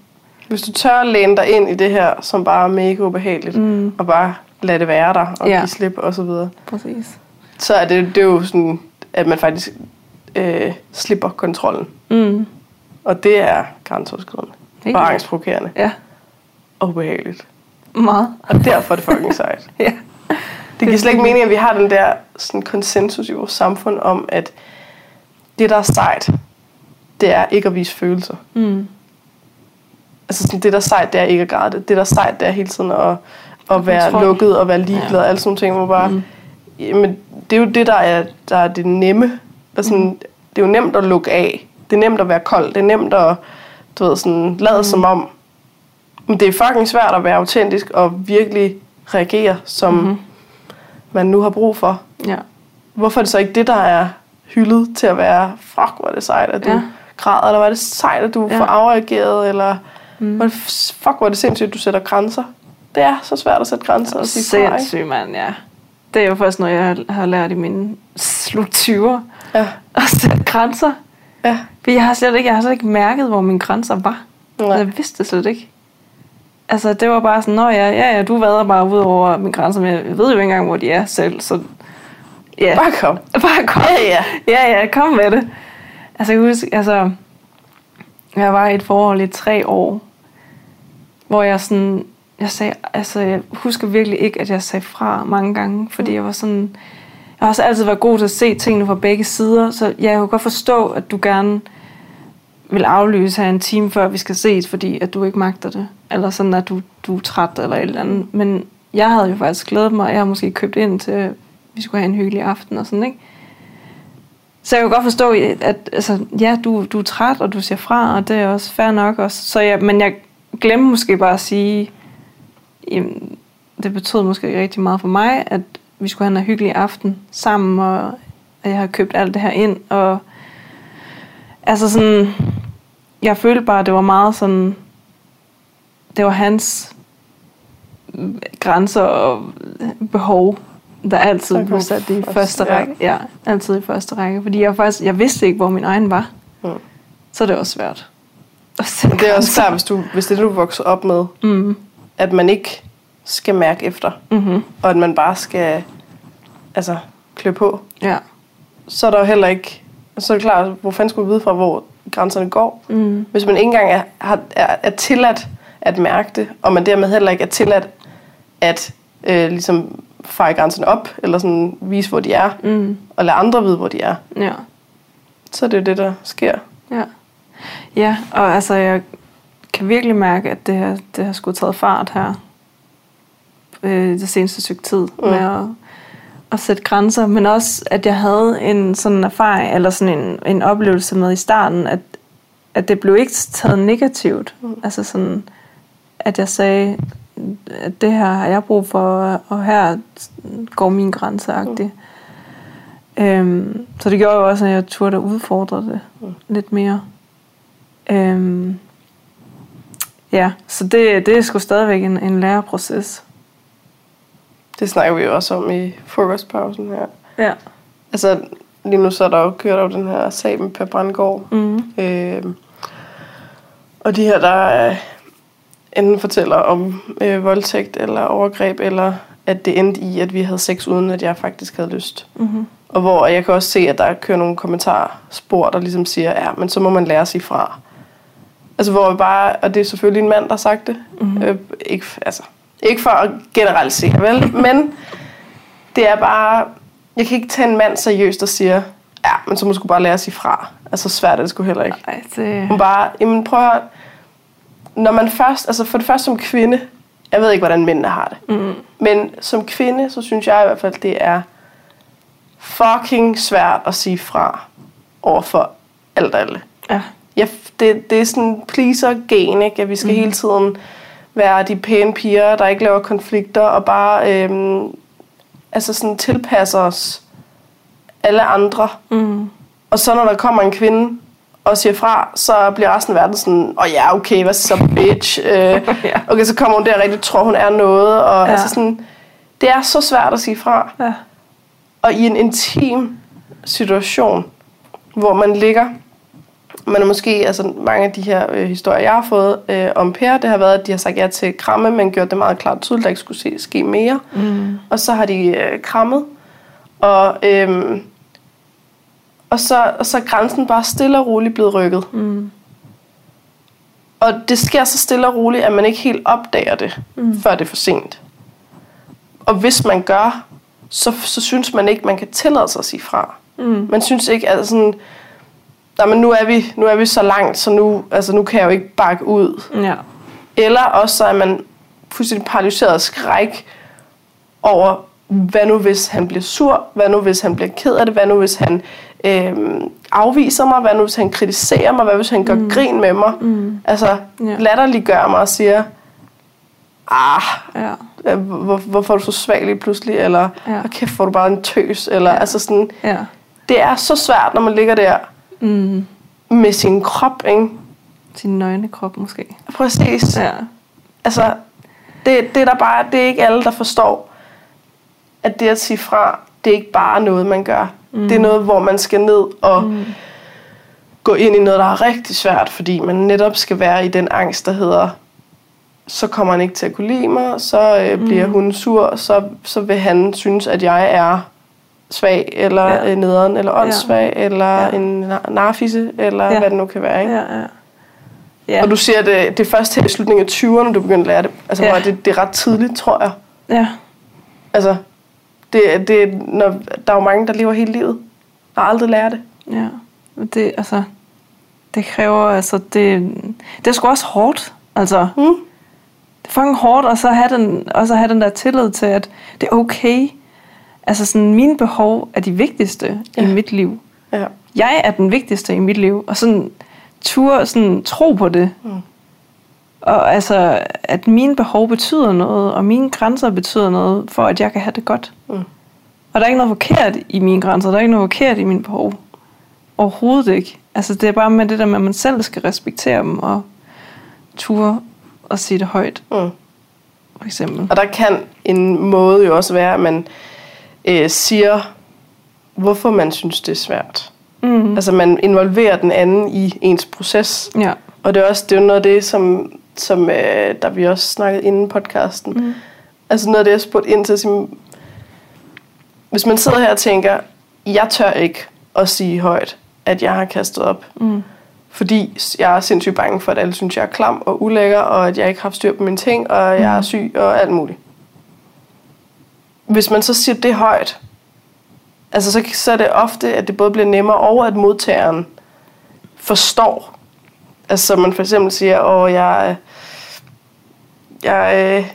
Hvis du tør at læne dig ind i det her, som bare er mega ubehageligt, Mm. og bare lade det være der, og Ja. give slip og så videre, Præcis. så er det, det er jo sådan, at man faktisk øh, slipper kontrollen. Mm. Og det er grænseoverskridende Helt og angstprovokerende. Ja. og ubehageligt. Meget. Og derfor er det fucking [laughs] sejt. Ja. Det giver slet ikke mening, at vi har den der sådan, konsensus i vores samfund om, at det, der er sejt, det er ikke at vise følelser. Mm. Altså sådan, det, der er sejt, det er ikke at græde. Det, der er sejt, det er hele tiden at, at være Kontrol. lukket og være ligeglad. Ja. Alle sådan nogle ting, hvor bare... Mm. Jamen, det er jo det, der er, der er det nemme. Og sådan, mm. Det er jo nemt at lukke af. Det er nemt at være kold. Det er nemt at du ved, sådan, lade mm. som om. Men det er fucking svært at være autentisk og virkelig reagere, som mm-hmm. man nu har brug for. Ja. Hvorfor er det så ikke det, der er hyldet til at være, fuck, hvor er det sejt, at du ja. Græder, eller er det sejt, at du ja. Får afreageret, eller mm. hvor det, fuck, hvor er det sindssygt, at du sætter grænser. Det er så svært at sætte grænser og sige fra? Sindssygt, mand, ja. Det er jo først noget, jeg har- har lært i mine slut 20'er. Ja. At sætte grænser. Ja. For jeg har slet ikke, jeg har slet ikke mærket, hvor mine grænser var. Nej. Jeg vidste det slet ikke. Altså, det var bare sådan, nå ja, ja, ja, du vader bare ud over mine grænser, men jeg ved jo ikke engang, hvor de er selv, så ja. Bare kom. [laughs] Bare kom. Ja, ja. Ja, ja, kom med det. Altså, jeg kan huske, altså, jeg var i et forhold i tre år, hvor jeg sådan, jeg sagde, altså, jeg husker virkelig ikke, at jeg sagde fra mange gange, fordi jeg var sådan, har også altid været god til at se tingene fra begge sider, så jeg kunne godt forstå, at du gerne vil aflyse her en time før vi skal ses, fordi at du ikke magter det. Eller sådan, at du, du er træt eller et eller andet. Men jeg havde jo faktisk glædet mig, og jeg har måske købt ind til, at vi skulle have en hyggelig aften og sådan, ikke? Så jeg kan godt forstå, at altså, ja, du, du er træt, og du ser fra, og det er også fair nok. Også. Så jeg, men jeg glemte måske bare at sige, jamen, det betød måske rigtig meget for mig, at vi skulle have en hyggelig aften sammen, og at jeg har købt alt det her ind. Og altså sådan, jeg følte bare, at det var meget sådan, det var hans grænser og behov, der altid Der blev sat i først, første ja. række. Ja, altid i første række. Fordi jeg faktisk, jeg vidste ikke, hvor min egen var. Mm. Så er det også svært. Men det er også klart, hvis, du, hvis det er det, du vokser op med, Mm. at man ikke skal mærke efter, Mm-hmm. og at man bare skal altså, klø på, Ja. så er der jo heller ikke... Så er det klart, hvor fanden skulle vi vide fra, hvor grænserne går? Mm. Hvis man ikke engang er, har, er, er tilladt at mærke det, og man dermed heller ikke er tilladt at øh, ligesom feje grænserne op, eller sådan vise, hvor de er, Mm. og lade andre vide, hvor de er, Ja. så er det jo det, der sker. Ja. Ja, og altså, jeg kan virkelig mærke, at det har, det har sgu taget fart her øh, det seneste stykke tid mm. med at, at sætte grænser, men også, at jeg havde en sådan erfaring, eller sådan en, en oplevelse med i starten, at, at det blev ikke taget negativt. Mm. Altså sådan, at jeg sagde, at det her har jeg brug for, og her går min grænse mm. øhm, Så det gjorde jo også, at jeg turde udfordre det Mm. lidt mere. Øhm, ja, så det, det er sgu stadigvæk en, en læreproces. Det snakker vi jo også om i frokostpausen her. Ja. Altså, lige nu så er der jo kørt over den her sag med Per Brandgaard. Mm. Øh, og de her, der øh, enten fortæller om øh, voldtægt eller overgreb, eller at det endte i, at vi havde sex, uden at jeg faktisk havde lyst. Mm-hmm. Og hvor jeg kan også se, at der kører nogle kommentarspor, der ligesom siger, ja, men så må man lære sig fra. Altså hvor bare, og det er selvfølgelig en mand, der har sagt det. Mhm. Øh, ikke, altså, ikke for at generalisere, vel? Men det er bare, jeg kan ikke tage en mand seriøst, der siger, ja, men så må du bare lære sig fra. Altså svært er det sgu heller ikke. Ej, det... Hun bare, jamen prøv at når man først, altså for det første som kvinde, jeg ved ikke, hvordan mændene har det, Mm. men som kvinde, så synes jeg i hvert fald, det er fucking svært at sige fra over for alt og alle. Ja. Ja, det, det er sådan pleaser-gen, ikke? at vi skal mm. hele tiden være de pæne piger, der ikke laver konflikter, og bare øhm, altså sådan tilpasser os alle andre. Mm. Og så når der kommer en kvinde og siger fra, så bliver resten af verden sådan, åh oh, ja, okay, hvad så bitch? Øh, [laughs] okay, så kommer hun der og rigtig tror, hun er noget. Og Ja. altså sådan, det er så svært at sige fra. Ja. Og i en intim situation, hvor man ligger, er måske, altså mange af de her øh, historier, jeg har fået øh, om Per, det har været, at de har sagt ja til kramme, men gjort det meget klart tydeligt, at der ikke skulle se, ske mere. Mm. Og så har de øh, krammet, og, øhm, og, så, og så er grænsen bare stille og roligt blevet rykket. Mm. Og det sker så stille og roligt, at man ikke helt opdager det, mm. før det er for sent. Og hvis man gør, så, så synes man ikke, man kan tillade sig at sige fra. Mm. Man synes ikke, at sådan, nej, men nu er vi, nu er vi så langt, så nu, altså, nu kan jeg jo ikke bakke ud. Ja. Eller også så er man fuldstændig paralyseret af skræk over, hvad nu hvis han bliver sur? Hvad nu hvis han bliver ked af det? Hvad nu hvis han øh, afviser mig? Hvad nu hvis han kritiserer mig? Hvad hvis han gør mm. grin med mig? Mm. Altså Ja. latterliggør mig og siger, ah, Ja. hvor, hvorfor er du så svag lige pludselig? Eller, Ja. ja. kæft, hvor du bare en tøs? Eller, ja. altså sådan, Ja. det er så svært, når man ligger der Mm. med sin krop, ikke? Sin nøgne krop måske. Præcis. Ja. Altså, det, det er der bare, det er ikke alle, der forstår, at det at sige fra, det er ikke bare noget, man gør. Mm. Det er noget, hvor man skal ned og mm. gå ind i noget, der er rigtig svært, fordi man netop skal være i den angst, der hedder, så kommer han ikke til at kunne lide mig, så øh, bliver Mm. hun sur, så, så vil han synes, at jeg er svag, eller Ja. ja. nederen, eller åndssvag, ja. eller Ja. en nar- narfisse, eller Ja. hvad det nu kan være. Ikke? Ja, ja. Ja. Og du siger, at det, det er først her i slutningen af 20'erne, du begynder at lære det. Altså, Ja. det, det er ret tidligt, tror jeg. ja. Altså, det, det, når, der er jo mange, der lever hele livet, og aldrig lærer det. Ja, det, altså, det kræver, altså, det, det er sgu også hårdt, altså. Mm. Det er fucking hårdt, og så have den, og så have den der tillid til, at det er okay. Altså sådan, mine behov er de vigtigste ja. i mit liv. Ja. Jeg er den vigtigste i mit liv, og sådan, tur, sådan, tro på det. Mm. Og altså, at mine behov betyder noget, og mine grænser betyder noget, for at jeg kan have det godt. Mm. Og der er ikke noget forkert i mine grænser, der er ikke noget forkert i mine behov. Overhovedet ikke. Altså, det er bare med det der med, at man selv skal respektere dem, og ture og sige det højt, Mm. for eksempel. Og der kan en måde jo også være, at man øh, siger, hvorfor man synes, det er svært. Mm. Altså, man involverer den anden i ens proces. Ja. Og det er også det er noget af det, som, som øh, der vi også snakkede inden podcasten. Mm. Altså noget af det, jeg spurgte ind til, som, hvis man sidder her og tænker, jeg tør ikke at sige højt, at jeg har kastet op. Mm. Fordi jeg er sindssygt bange for, at alle synes, jeg er klam og ulækker, og at jeg ikke har haft styr på mine ting, og jeg er Mm. syg og alt muligt. Hvis man så siger det højt, altså så, så er det ofte, at det både bliver nemmere, og at modtageren forstår. Altså så man for eksempel siger, åh, jeg, jeg, øh,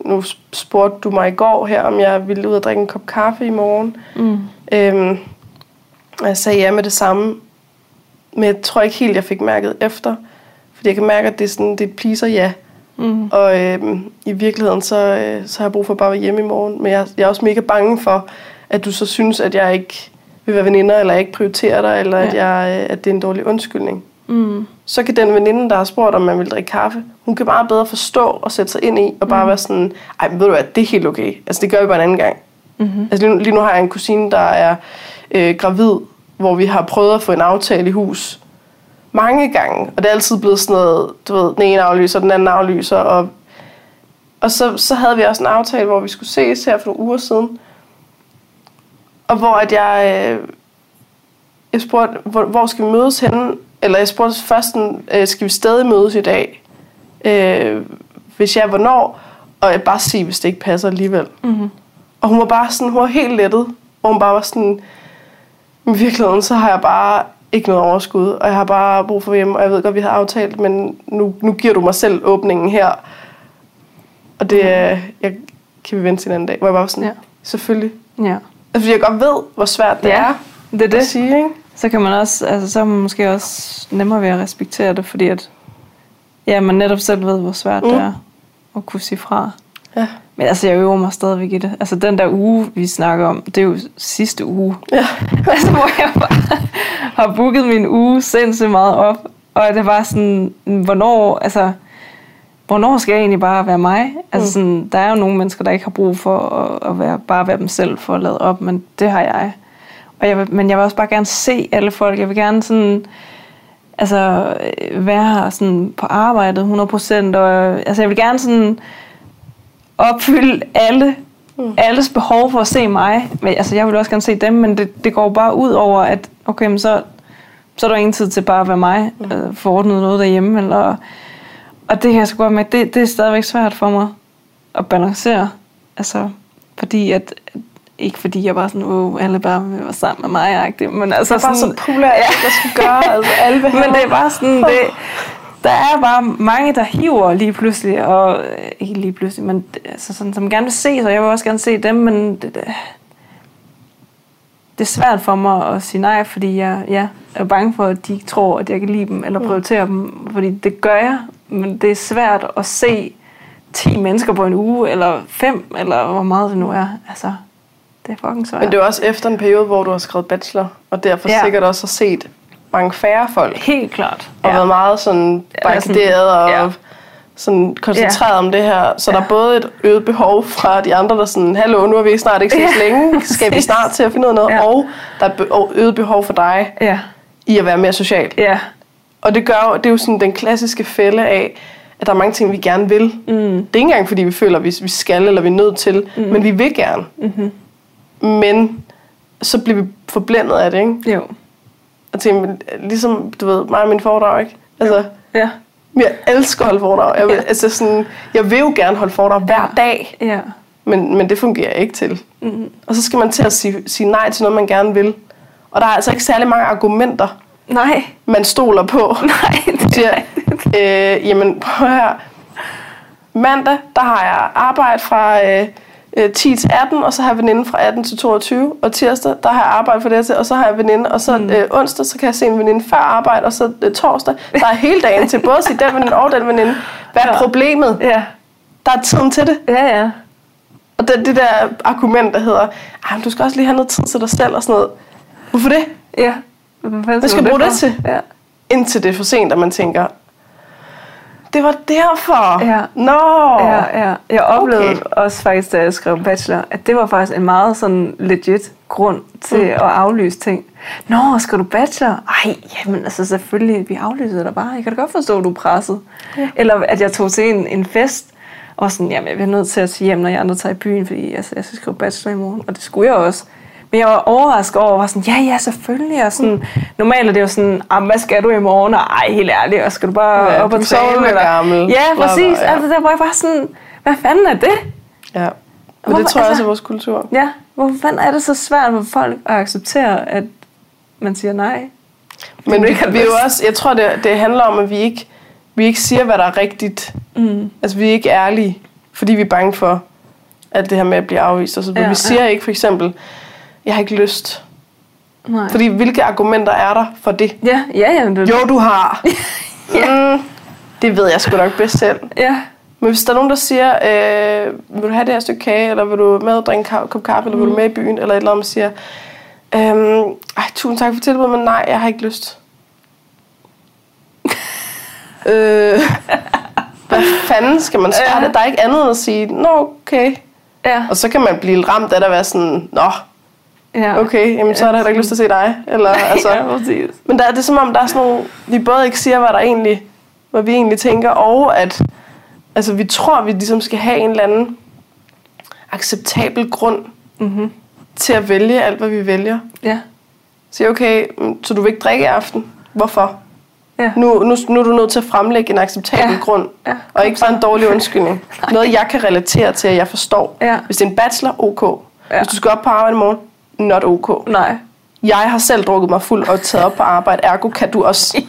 nu spurgte du mig i går her, om jeg ville ud og drikke en kop kaffe i morgen. Mm. Øhm, og jeg sagde ja med det samme. Men jeg tror ikke helt, jeg fik mærket efter. Fordi jeg kan mærke, at det er, sådan, det pleaser ja. Mm. Og øhm, i virkeligheden, så, øh, så har jeg brug for bare at være hjemme i morgen. Men jeg, jeg er også mega bange for, at du så synes, at jeg ikke vil være veninder, eller ikke prioriterer dig, eller ja. at, jeg, øh, at det er en dårlig undskyldning. Mm. Så kan den veninde, der har spurgt, om man vil drikke kaffe, hun kan bare bedre forstå og sætte sig ind i, og bare mm. være sådan, ej, ved du hvad, det er helt okay. Altså, det gør vi bare en anden gang. Mm-hmm. Altså lige nu, lige nu har jeg en kusine, der er øh, gravid, hvor vi har prøvet at få en aftale i hus mange gange. Og det er altid blevet sådan noget, du ved, den ene aflyser, den anden aflyser. Og, og så, så havde vi også en aftale, hvor vi skulle ses her for nogle uger siden. Og hvor at jeg, øh, jeg spurgte, hvor, hvor skal vi mødes henne? Eller jeg spurgte først, øh, skal vi stadig mødes i dag? Øh, hvis jeg, hvornår? Og jeg bare sige, hvis det ikke passer alligevel. Mm-hmm. Og hun var bare sådan, hun var helt lettet. Hvor hun bare var sådan, i virkeligheden, så har jeg bare ikke noget overskud, og jeg har bare brug for hjem, og jeg ved godt, vi har aftalt, men nu, nu giver du mig selv åbningen her. Og det er, jeg, kan vi vente til en anden dag, hvor jeg bare var sådan, Ja. selvfølgelig. Ja. Altså, fordi jeg godt ved, hvor svært det Ja, er det er at det. sige, ikke? Så kan man også, altså så er man måske også nemmere ved at respektere det, fordi at, ja, man netop selv ved, hvor svært mm. Mm. det er at kunne sige fra. Ja. Men altså, jeg øver mig stadigvæk i det. Altså, den der uge, vi snakker om, det er jo sidste uge. Ja. [laughs] altså, hvor jeg bare har booket min uge sindssygt meget op. Og det var sådan, hvornår, altså, hvornår skal jeg egentlig bare være mig? Altså, Mm. sådan, der er jo nogle mennesker, der ikke har brug for at, at være, bare være dem selv for at lade op, men det har jeg. Og jeg vil, men jeg vil også bare gerne se alle folk. Jeg vil gerne sådan, altså, være her sådan på arbejdet 100%. Og, altså, jeg vil gerne sådan opfylde alle, mm. alles behov for at se mig. Men, altså, jeg vil også gerne se dem, men det, det går bare ud over, at okay, men så, så er der ingen tid til bare at være mig, mm. øh, få ordnet noget derhjemme, eller Og det kan jeg godt med, det, det er stadigvæk svært for mig at balancere. Altså, fordi at, ikke fordi jeg bare sådan, wow, alle bare vil være sammen med mig, men altså Det er bare så sådan, populært, ja. hvad skal gøre. Altså, alle [laughs] men det er bare sådan, det, der er bare mange, der hiver lige pludselig, og øh, ikke lige pludselig, men altså sådan, som gerne vil se, så jeg vil også gerne se dem, men det, det, det er svært for mig at sige nej, fordi jeg ja, er bange for, at de ikke tror, at jeg kan lide dem, eller prioritere dem, fordi det gør jeg, men det er svært at se 10 mennesker på en uge, eller 5, eller hvor meget det nu er. Altså, det er fucking svært. Men det er også efter en periode, hvor du har skrevet bachelor, og derfor ja. sikkert også har set mange færre folk, Helt klart. og været meget sådan barrikaderet og ja. sådan koncentreret om det her. Så der er både et øget behov fra de andre, der sådan, hallo, nu har vi snart ikke set Ja, længe, [laughs] skal vi snart til at finde ud af noget, Ja. og der er øget behov for dig Ja, i at være mere social. ja, Og det gør det er jo sådan den klassiske fælde af, at der er mange ting, vi gerne vil. Mm. Det er ikke engang, fordi vi føler, at vi vi skal eller vi er nødt til, mm. men vi vil gerne. Mm-hmm. Men så bliver vi forblændet af det, ikke? jo. Og tænker, men, ligesom, du ved, mig og min foredrag, ikke? Altså, Ja, jeg elsker at holde foredrag. Jeg vil, Ja. altså sådan, jeg vil jo gerne holde foredrag hver dag, ja. men, men det fungerer ikke til. Mm-hmm. Og så skal man til at sige, sige nej til noget, man gerne vil. Og der er altså ikke særlig mange argumenter, Nej, man stoler på. [laughs] nej, det siger, øh, jamen prøv her. Mandag, der har jeg arbejde fra øh, øh, 10 til 18, og så har jeg veninde fra 18 til 22. Og tirsdag, der har jeg arbejde fra det til, og så har jeg veninde. Og så mm. øh, onsdag, så kan jeg se en veninde før arbejde, og så øh, torsdag, der er hele dagen til både se den veninde og den veninde. Hvad er Ja. problemet? Ja, Der er tiden til det. ja, ja. Og det, det der argument, der hedder, "Ej, men du skal også lige have noget tid til dig selv og sådan noget. Hvorfor det? ja. Hvad, Hvad skal jeg bruge det til? Ja. Indtil det er for sent, at man tænker, det var derfor. Ja. Nå. Ja, ja. Jeg oplevede Okay. også faktisk, da jeg skrev bachelor, at det var faktisk en meget sådan legit grund til mm. at aflyse ting. Nå, skal du bachelor? Ej, jamen altså selvfølgelig, vi aflyser dig bare. Jeg kan da godt forstå, at du er presset. Ja. Eller at jeg tog til en, en fest, og sådan, jamen jeg bliver nødt til at sige hjem, når jeg andre tager i byen, fordi altså, jeg skal skrive bachelor i morgen, og det skulle jeg også. Men jeg var overrasket over, og var sådan, ja, ja, selvfølgelig. Og sådan, normalt er det jo sådan, ah, hvad skal du i morgen? Og ej, helt ærligt, og skal du bare Ja, op og træne? eller- gammel. Ja, præcis. ja. Altså, der var jeg bare sådan, hvad fanden er det? Ja. Men Hvorfor- det tror jeg også altså- er vores kultur. Ja, hvorfor fanden er det så svært for folk at acceptere, at man siger nej? Men vi, vi jo også, jeg tror, det, det handler om, at vi ikke, vi ikke siger, hvad der er rigtigt. Mm. Altså, vi er ikke ærlige, fordi vi er bange for, at det her med at blive afvist. Og så, Ja, vi siger ikke for eksempel, jeg har ikke lyst. Nej. Fordi hvilke argumenter er der for det? Ja, ja, ja. Det, Jo, du har. [laughs] mm, det ved jeg sgu nok bedst selv. Ja, Men hvis der er nogen, der siger, øh, vil du have det her stykke kage, eller vil du med og drikke en kop kaffe, eller vil du med i byen, eller et eller andet, siger, øhm, ej, tusind tak for tilbuddet, men nej, jeg har ikke lyst. [laughs] øh, hvad fanden skal man svare Ja. det? Der er ikke andet end at sige, nå, okay. ja, Og så kan man blive ramt af at være sådan, nå, ja. okay, jamen, så er der heller ikke lyst til at se dig. Eller, [laughs] altså, ja, præcis. men der, er det er som om, der er sådan nogle, vi både ikke siger, hvad der egentlig, hvad vi egentlig tænker, og at altså, vi tror, vi ligesom skal have en eller anden acceptabel grund Mm-hmm. til at vælge alt, hvad vi vælger. Ja, Så okay, mm, så du vil ikke drikke i aften. Hvorfor? ja. Nu, nu, nu er du nødt til at fremlægge en acceptabel Ja. grund, Ja, og ikke bare en dårlig [laughs] undskyldning. Noget, jeg kan relatere til, at jeg forstår. Ja. Hvis det er en bachelor, ok. Ja. Hvis du skal op på arbejde i morgen, not ok. Nej. Jeg har selv drukket mig fuld og taget op på arbejde, ergo kan du også. [laughs]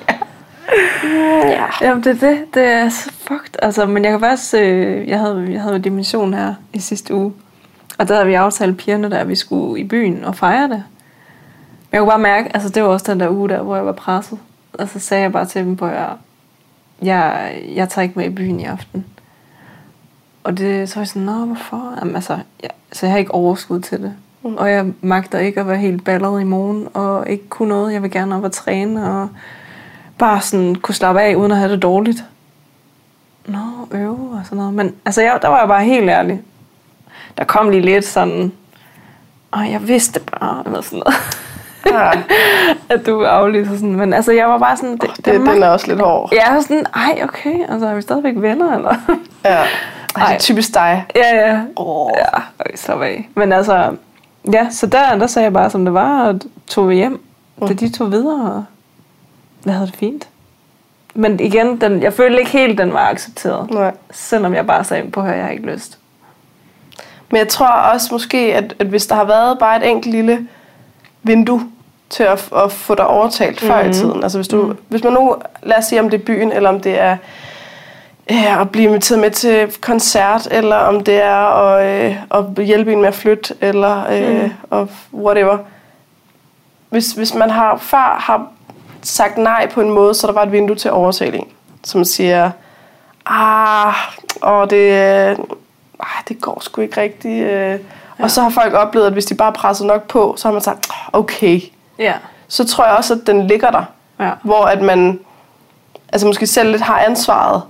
Ja. Jamen, det er det. Det er så fucked. Altså, men jeg kan faktisk... Øh, jeg, havde, jeg havde jo dimension her i sidste uge. Og der havde vi aftalt pigerne, der at vi skulle i byen og fejre det. Men jeg kunne bare mærke, altså det var også den der uge der, hvor jeg var presset. Og så sagde jeg bare til dem, på jeg, jeg, jeg tager ikke med i byen i aften. Og det, så var jeg sådan, nå, hvorfor? Jamen, altså, jeg, så jeg har ikke overskud til det. Mm. Og jeg magter ikke at være helt ballet i morgen, og ikke kunne noget. Jeg vil gerne op og træne, og bare sådan kunne slappe af, uden at have det dårligt. Nå, øve og sådan noget. Men altså, jeg, der var jeg bare helt ærlig. Der kom lige lidt sådan, og jeg vidste bare, eller sådan noget. Ja. [laughs] at du aflyser sådan. Men altså, jeg var bare sådan... Det, Det, den er også lidt hård. Jeg var sådan, ej, okay, altså, er vi stadigvæk venner, eller? Ja. Det Ej. typisk dig. ja, ja. Åh. Ja, okay, slap af. Men altså, ja, så der, der sagde jeg bare, som det var, og tog hjem. Da de tog videre, og jeg havde det fint. Men igen, den, jeg følte ikke helt, den var accepteret. Nej. Selvom jeg bare sagde, på høre, jeg har ikke lyst. Men jeg tror også måske, at, at hvis der har været bare et enkelt lille vindue til at, at få dig overtalt før Mhm. i tiden. Altså hvis, du, mm. hvis man nu, lad os sige om det er byen, eller om det er ja, at blive inviteret med til koncert, eller om det er at, øh, at hjælpe en med at flytte, eller øh, Mm. og whatever. Hvis, hvis man har før har sagt nej på en måde, så der var et vindue til overtaling, som siger, ah, og det, øh, det går sgu ikke rigtigt. Øh. Ja. Og så har folk oplevet, at hvis de bare presser nok på, så har man sagt, "Ah, okay. Ja. Så tror jeg også, at den ligger der. Ja. Hvor at man altså måske selv lidt har ansvaret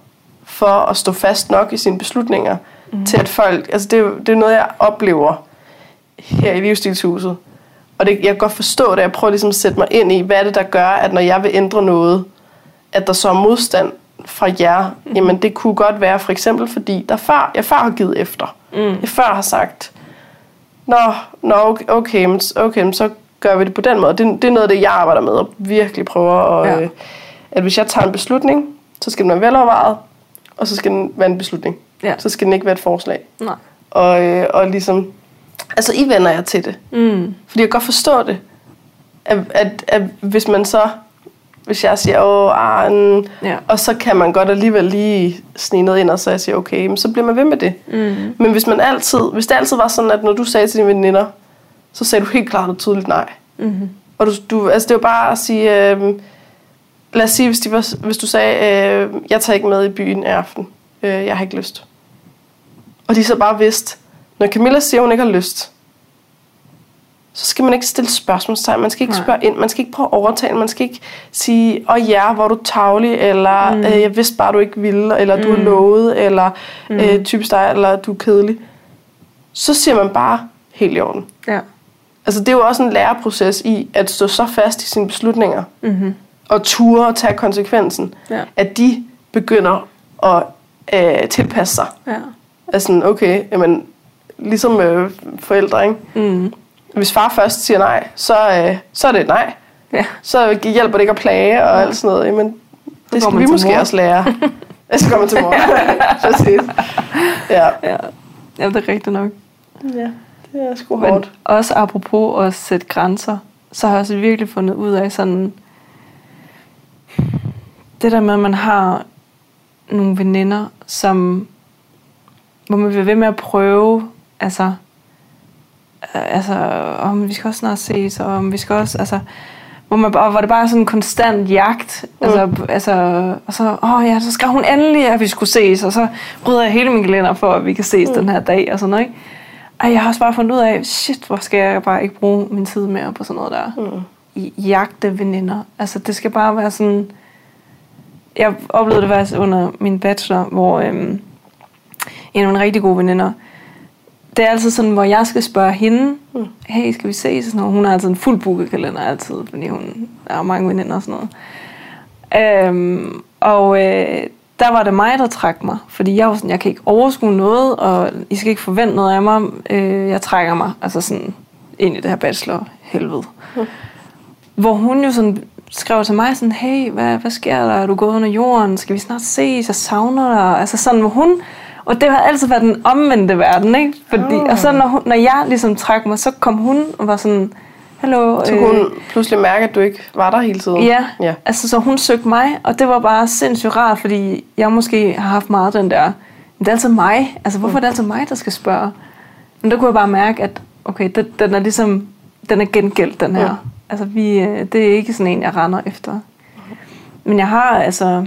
for at stå fast nok i sine beslutninger, mm. til at folk, altså det, er det er noget, jeg oplever her i livsstilshuset. Og det, jeg kan godt forstå det, jeg prøver ligesom at sætte mig ind i, hvad er det, der gør, at når jeg vil ændre noget, at der så er modstand fra jer. Mm. Jamen det kunne godt være for eksempel, fordi der før, jeg før har givet efter. Mm. Jeg før har sagt, Nå, nå okay, okay, okay, så gør vi det på den måde. Det, det er noget af det, jeg arbejder med, og virkelig prøver at, ja. øh, at hvis jeg tager en beslutning, så skal den være velovervejet, og så skal den være en beslutning. Ja. Så skal den ikke være et forslag. Nej. Og, øh, og ligesom, altså I vender jer til det. Mm. Fordi jeg kan godt forstå det. At, at, at hvis man så, hvis jeg siger, åh, mm, Ja. og så kan man godt alligevel lige snige noget ind, og så jeg siger, okay, men så bliver man ved med det. Mm. Men hvis man altid, hvis det altid var sådan, at når du sagde til dine veninder, så sagde du helt klart og tydeligt nej. Mm. Og du, du, altså det var bare at sige, øh, lad os sige, hvis, de var, hvis du sagde, øh, jeg tager ikke med i byen i aften, øh, jeg har ikke lyst. Og de så bare vidste, når Camilla siger, hun ikke har lyst, så skal man ikke stille spørgsmålstegn, man skal ikke Nej. spørge ind, man skal ikke prøve at overtale, man skal ikke sige, åh ja, hvor er du tavlig, eller Mm. øh, jeg vidste bare, du ikke ville, eller mm. du har Mm. lovet, eller mm. øh, typisk dig, eller du er kedelig. Så siger man bare, helt i orden. Ja. Altså det er jo også en læreproces i at stå så fast i sine beslutninger Mm-hmm. Og ture og tage konsekvensen, Ja. at de begynder at øh, tilpasse sig. Ja. Altså sådan, okay, jamen, ligesom øh, forældre, ikke? Mm. Hvis far først siger nej, så, øh, så er det et nej. Ja. Så hjælper det ikke at plage og alt sådan noget. Jamen, det skal vi måske mor. også lære. så man til mor. [laughs] [laughs] Præcis. Ja. Ja. ja, det er rigtigt nok. ja, det er sgu Men hårdt. også apropos at sætte grænser, så har jeg også virkelig fundet ud af sådan... Det der med, at man har nogle veninder, som... Hvor man bliver ved med at prøve, altså... øh, Altså, om vi skal også snart ses, og om vi skal også, altså... Hvor, man, bare- hvor det bare er sådan en konstant jagt. Mm. Altså, altså, og så, åh ja, så skal hun endelig, at vi skulle ses, og så rydder jeg hele min kalender for, at vi kan ses mm. den her dag, og sådan noget, ikke? Ej, jeg har også bare fundet ud af, shit, hvor skal jeg bare ikke bruge min tid mere på sådan noget der. Mm. Jagte veninder. Altså, det skal bare være sådan... Jeg oplevede det faktisk under min bachelor, hvor øhm, en af mine rigtig gode veninder, det er altid sådan, hvor jeg skal spørge hende, Mm. hey, skal vi ses? Sådan noget. Hun har altid en fuld booket kalender altid, fordi hun har mange veninder og sådan noget. Øhm, og øh, der var det mig, der trak mig, fordi jeg var sådan, jeg kan ikke overskue noget, og I skal ikke forvente noget af mig. Øh, jeg trækker mig, altså sådan, ind i det her bachelor helvede. Mm. Hvor hun jo sådan skrev til mig sådan, hey, hvad, hvad sker der? Er du gået under jorden? Skal vi snart ses? Jeg savner dig. Altså sådan, hvor hun... Og det har altid været den omvendte verden, ikke? Fordi, Ah. Og så når, hun, når jeg ligesom trak mig, så kom hun og var sådan, hallo. Så kunne hun pludselig mærke, at du ikke var der hele tiden. Ja, ja. altså så hun søgte mig, og det var bare sindssygt rart, fordi jeg måske har haft meget den der, men det er altid mig, altså hvorfor er det altid mig, der skal spørge? Men der kunne jeg bare mærke, at okay, den, den er ligesom, den er gengældt, den her. Ja. Altså vi, øh, det er ikke sådan en, jeg render efter. Men jeg har altså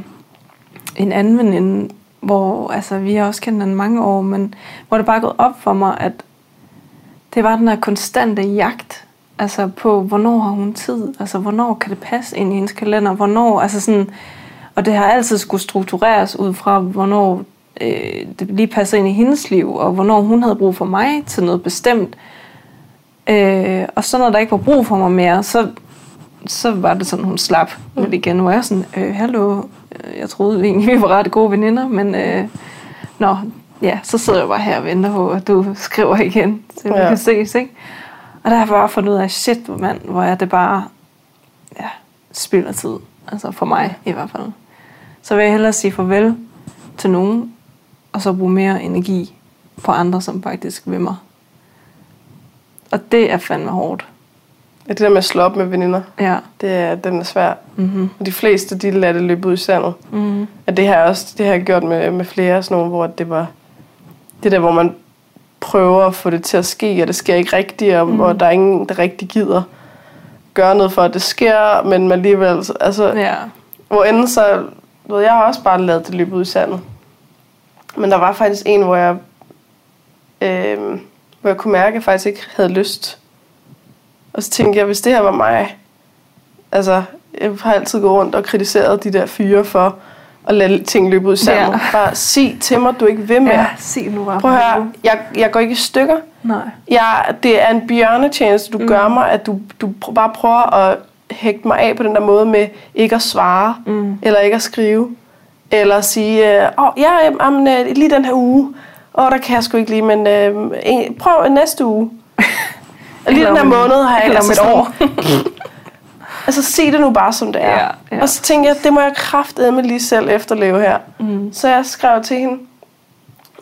en anden veninde, hvor altså, vi har også kendt hinanden mange år, men hvor det bare er gået op for mig, at det var den her konstante jagt altså på, hvornår har hun tid? Altså, hvornår kan det passe ind i hendes kalender? Hvornår, altså sådan, og det har altid skulle struktureres ud fra, hvornår øh, det lige passer ind i hendes liv, og hvornår hun havde brug for mig til noget bestemt. Øh, og så når der ikke var brug for mig mere, så, så var det sådan, hun slap lidt igen. Nu er jeg sådan, øh, hallo, øh, jeg troede egentlig, vi var ret gode veninder, men øh, nå, ja, så sidder jeg bare her og venter på, at du skriver igen, så vi Ja. kan ses, ikke? Og der har jeg bare fundet ud af, shit, hvor mand, hvor er det bare, ja, spild af tid. Altså for mig i hvert fald. Så vil jeg hellere sige farvel til nogen, og så bruge mere energi på andre, som faktisk vil mig. Og det er fandme hårdt. Ja, det der med at slå op med veninder, Ja. det er, den er svær. Mm-hmm. Og de fleste, de lader det løbe ud i sandet. Mm. Og det har jeg også det har jeg gjort med, med flere, sådan nogle, hvor det var det der, hvor man prøver at få det til at ske, og det sker ikke rigtigt, og mm. hvor der er ingen, der rigtig gider gøre noget for, at det sker, men man alligevel, altså, Ja. hvor enden så, ved jeg har også bare lavet det løbe ud i sandet. Men der var faktisk en, hvor jeg, øh, hvor jeg kunne mærke, at jeg faktisk ikke havde lyst. Og så tænkte jeg, hvis det her var mig, altså, jeg har altid gået rundt og kritiseret de der fyre for at lade ting løbe ud i sandet. Ja. Bare sig til mig, du ikke vil mere. Ja, sig nu bare. Prøv at høre, jeg, jeg går ikke i stykker. Nej. Jeg, det er en bjørnetjeneste, du mm. gør mig, at du, du bare prøver at hægte mig af på den der måde med ikke at svare, Mm. eller ikke at skrive, eller at sige, øh, åh, ja, jamen, øh, lige den her uge, åh, der kan jeg sgu ikke lige, men øh, en, prøv næste uge. Og [laughs] lige den her måned har jeg altså et år. [laughs] altså, sig det nu bare, som det er. Ja, ja. Og så tænkte jeg, det må jeg kraftedeme lige selv efterleve her. Mm. Så jeg skrev til hende,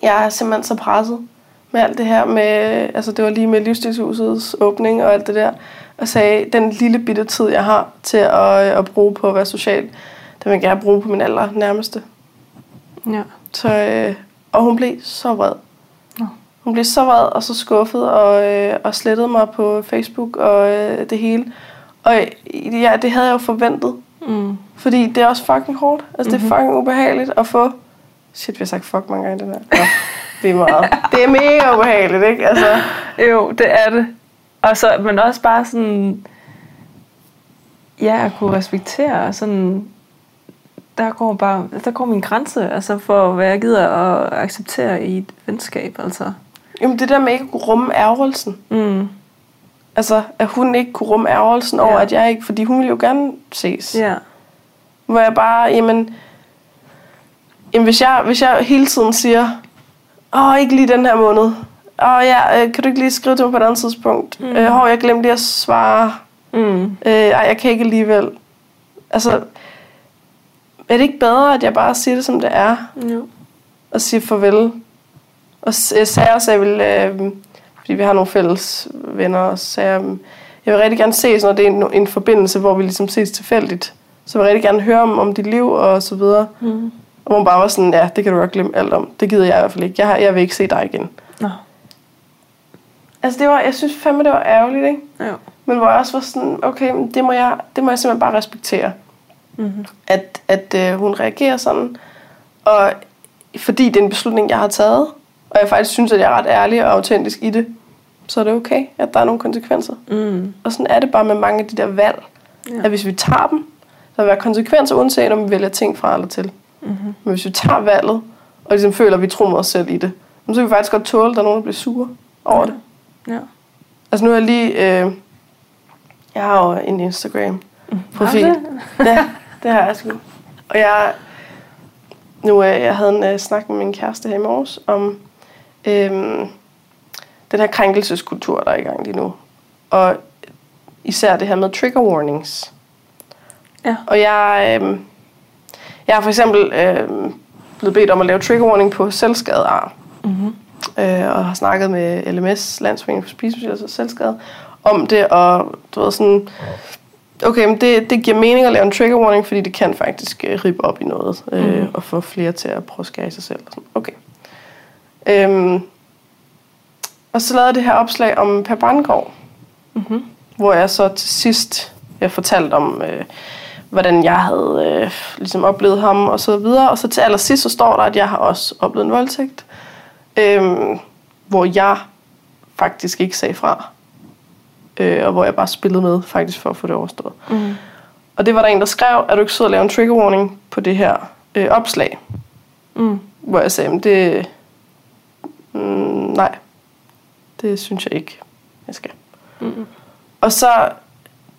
jeg er simpelthen så presset med alt det her med, altså det var lige med livsstilshusets åbning og alt det der, og sagde, den lille bitte tid, jeg har til at, at bruge på at være social, den vil jeg gerne bruge på min aller nærmeste. Ja. Så, øh, og hun blev så vred. Nå. Hun blev så vred og så skuffet og, øh, og slettede mig på Facebook og øh, det hele. Og øh, ja, det havde jeg jo forventet. Mm. Fordi det er også fucking hårdt. Altså, mm-hmm. det er fucking ubehageligt at få... Shit, vi har sagt fuck mange gange den her. Nå, det er meget. [laughs] Det er mega ubehageligt, ikke? Altså, [laughs] Jo, det er det. Og så, men også bare sådan, ja, at kunne respektere sådan, der går bare, der går min grænse, altså for hvad jeg gider at acceptere i et venskab, altså. jamen, det der med ikke at kunne rumme ærgerelsen. Mm. Altså, at hun ikke kunne rumme ærgerelsen over, Ja. at jeg ikke... Fordi hun ville jo gerne ses. Ja. Hvor jeg bare, jamen... Jamen, hvis jeg, hvis jeg hele tiden siger, åh, ikke lige den her måned. Åh, ja, øh, kan du ikke lige skrive til mig på et andet tidspunkt? Mm. Øh, hov, jeg glemte lige at svare. Mm. Øh, ej, jeg kan ikke alligevel. Altså, er det ikke bedre, at jeg bare siger det, som det er? Jo. Og siger farvel? Og jeg sagde også, at jeg ville, øh, fordi vi har nogle fælles venner, og så sagde jeg, øh, jeg vil rigtig gerne ses, når det er en, en forbindelse, hvor vi ligesom ses tilfældigt. Så jeg vil rigtig gerne høre om, om dit liv og så videre. Mm. Og hun bare var sådan, ja, det kan du godt glemme alt om. Det gider jeg i hvert fald ikke. Jeg, har, jeg vil ikke se dig igen. Nå. Altså, det var, jeg synes fandme, det var ærgerligt, ikke? Jo. Men hvor jeg også var sådan, okay, men det må jeg, det må jeg simpelthen bare respektere. Mm-hmm. at, at øh, hun reagerer sådan. Og fordi det er en beslutning, jeg har taget, og jeg faktisk synes, at jeg er ret ærlig og autentisk i det, så er det okay, at der er nogle konsekvenser. Mm. Og sådan er det bare med mange af de der valg, Ja. ja. at hvis vi tager dem, der vil være konsekvenser, uanset om vi vælger ting fra eller til. Mm-hmm. Men hvis vi tager valget, og ligesom føler, at vi tror med os selv i det, så kan vi faktisk godt tåle, at der er nogen, der bliver sure over det. Ja. Altså nu er jeg lige... Øh, jeg har jo en Instagram-profil. Du ja, [laughs] det har jeg sgu. Og jeg... Nu, øh, jeg havde en øh, snak med min kæreste her i morges om øh, den her krænkelseskultur, der er i gang lige nu. Og især det her med trigger warnings. Ja. Og jeg, øh, jeg har for eksempel øh, blevet bedt om at lave trigger warning på selvskade ar. Mm-hmm. Øh, og har snakket med LMS, Landsforening for Spiseforstyrrelser og Selvskade, om det, og du ved sådan, okay, men det, det giver mening at lave en trigger warning, fordi det kan faktisk øh, rippe op i noget, øh, Mhm. og få flere til at prøve at skære i sig selv. Og sådan. Okay. Øhm, og så lavede jeg det her opslag om Per Brandgaard, Mm-hmm. hvor jeg så til sidst jeg fortalte om, øh, hvordan jeg havde øh, ligesom oplevet ham og så videre. Og så til allersidst så står der, at jeg har også oplevet en voldtægt, øh, hvor jeg faktisk ikke sagde fra. Øh, og hvor jeg bare spillede med faktisk for at få det overstået. Mm. Og det var der en, der skrev, at du ikke sød at lave en trigger warning på det her øh, opslag. Mm. Hvor jeg sagde, "Men det... Mm, nej, det synes jeg ikke, jeg skal. Mm. Og så,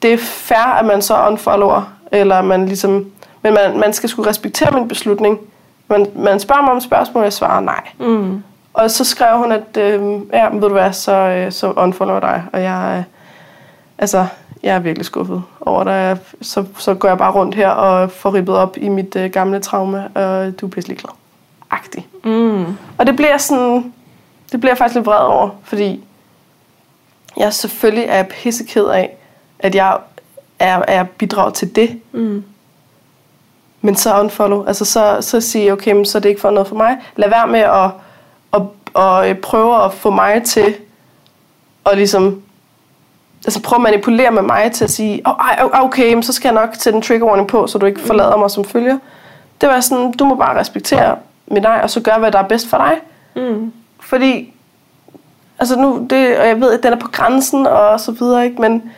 det er fair, at man så unfollower, eller man ligesom, men man, man skal skulle respektere min beslutning. Man, man spørger mig om spørgsmål, jeg svarer nej. Mm. Og så skrev hun, at øh, ja, ved du hvad, så, øh, så unfollower dig. Og jeg, altså, jeg er virkelig skuffet over dig. Så, så går jeg bare rundt her og får rippet op i mit øh, gamle traume, og du er pisselig glad. Agtig. Mm. Og det bliver sådan, det bliver jeg faktisk lidt vred over, fordi jeg selvfølgelig er pisseked af, at jeg er, er bidrag til det. Mm. Men så unfollow. Altså så, så sige, okay, men så er det ikke for noget for mig. Lad være med at, at, at, at prøve at få mig til at ligesom altså prøve at manipulere med mig til at sige, oh, ej, okay, men så skal jeg nok sætte en trigger warning på, så du ikke forlader mig som følger. Det var sådan, du må bare respektere mit nej, og så gøre, hvad der er bedst for dig. Mm. Fordi, altså nu, det, og jeg ved, at den er på grænsen og så videre, ikke? Men,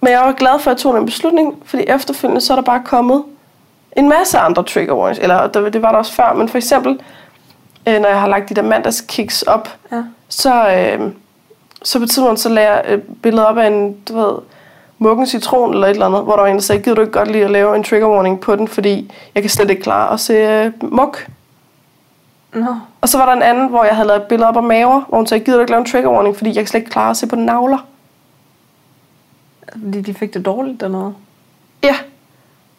men jeg var glad for, at jeg tog den beslutning, fordi efterfølgende så er der bare kommet en masse andre trigger warnings, eller det, det var der også før, men for eksempel, øh, når jeg har lagt de der mandagskicks op, Ja. så, øh, så på et tidspunkt, så lagde jeg et billede op af en, du ved, muggen citron eller et eller andet, hvor der var en, der sagde, gider du ikke godt lige at lave en trigger warning på den, fordi jeg kan slet ikke klare at se øh, mug. Nå. Og så var der en anden, hvor jeg havde lavet et billede op af maver, hvor hun sagde, gider du ikke lave en trigger warning, fordi jeg kan slet ikke klare at se på navler. Fordi de fik det dårligt dernede. Ja.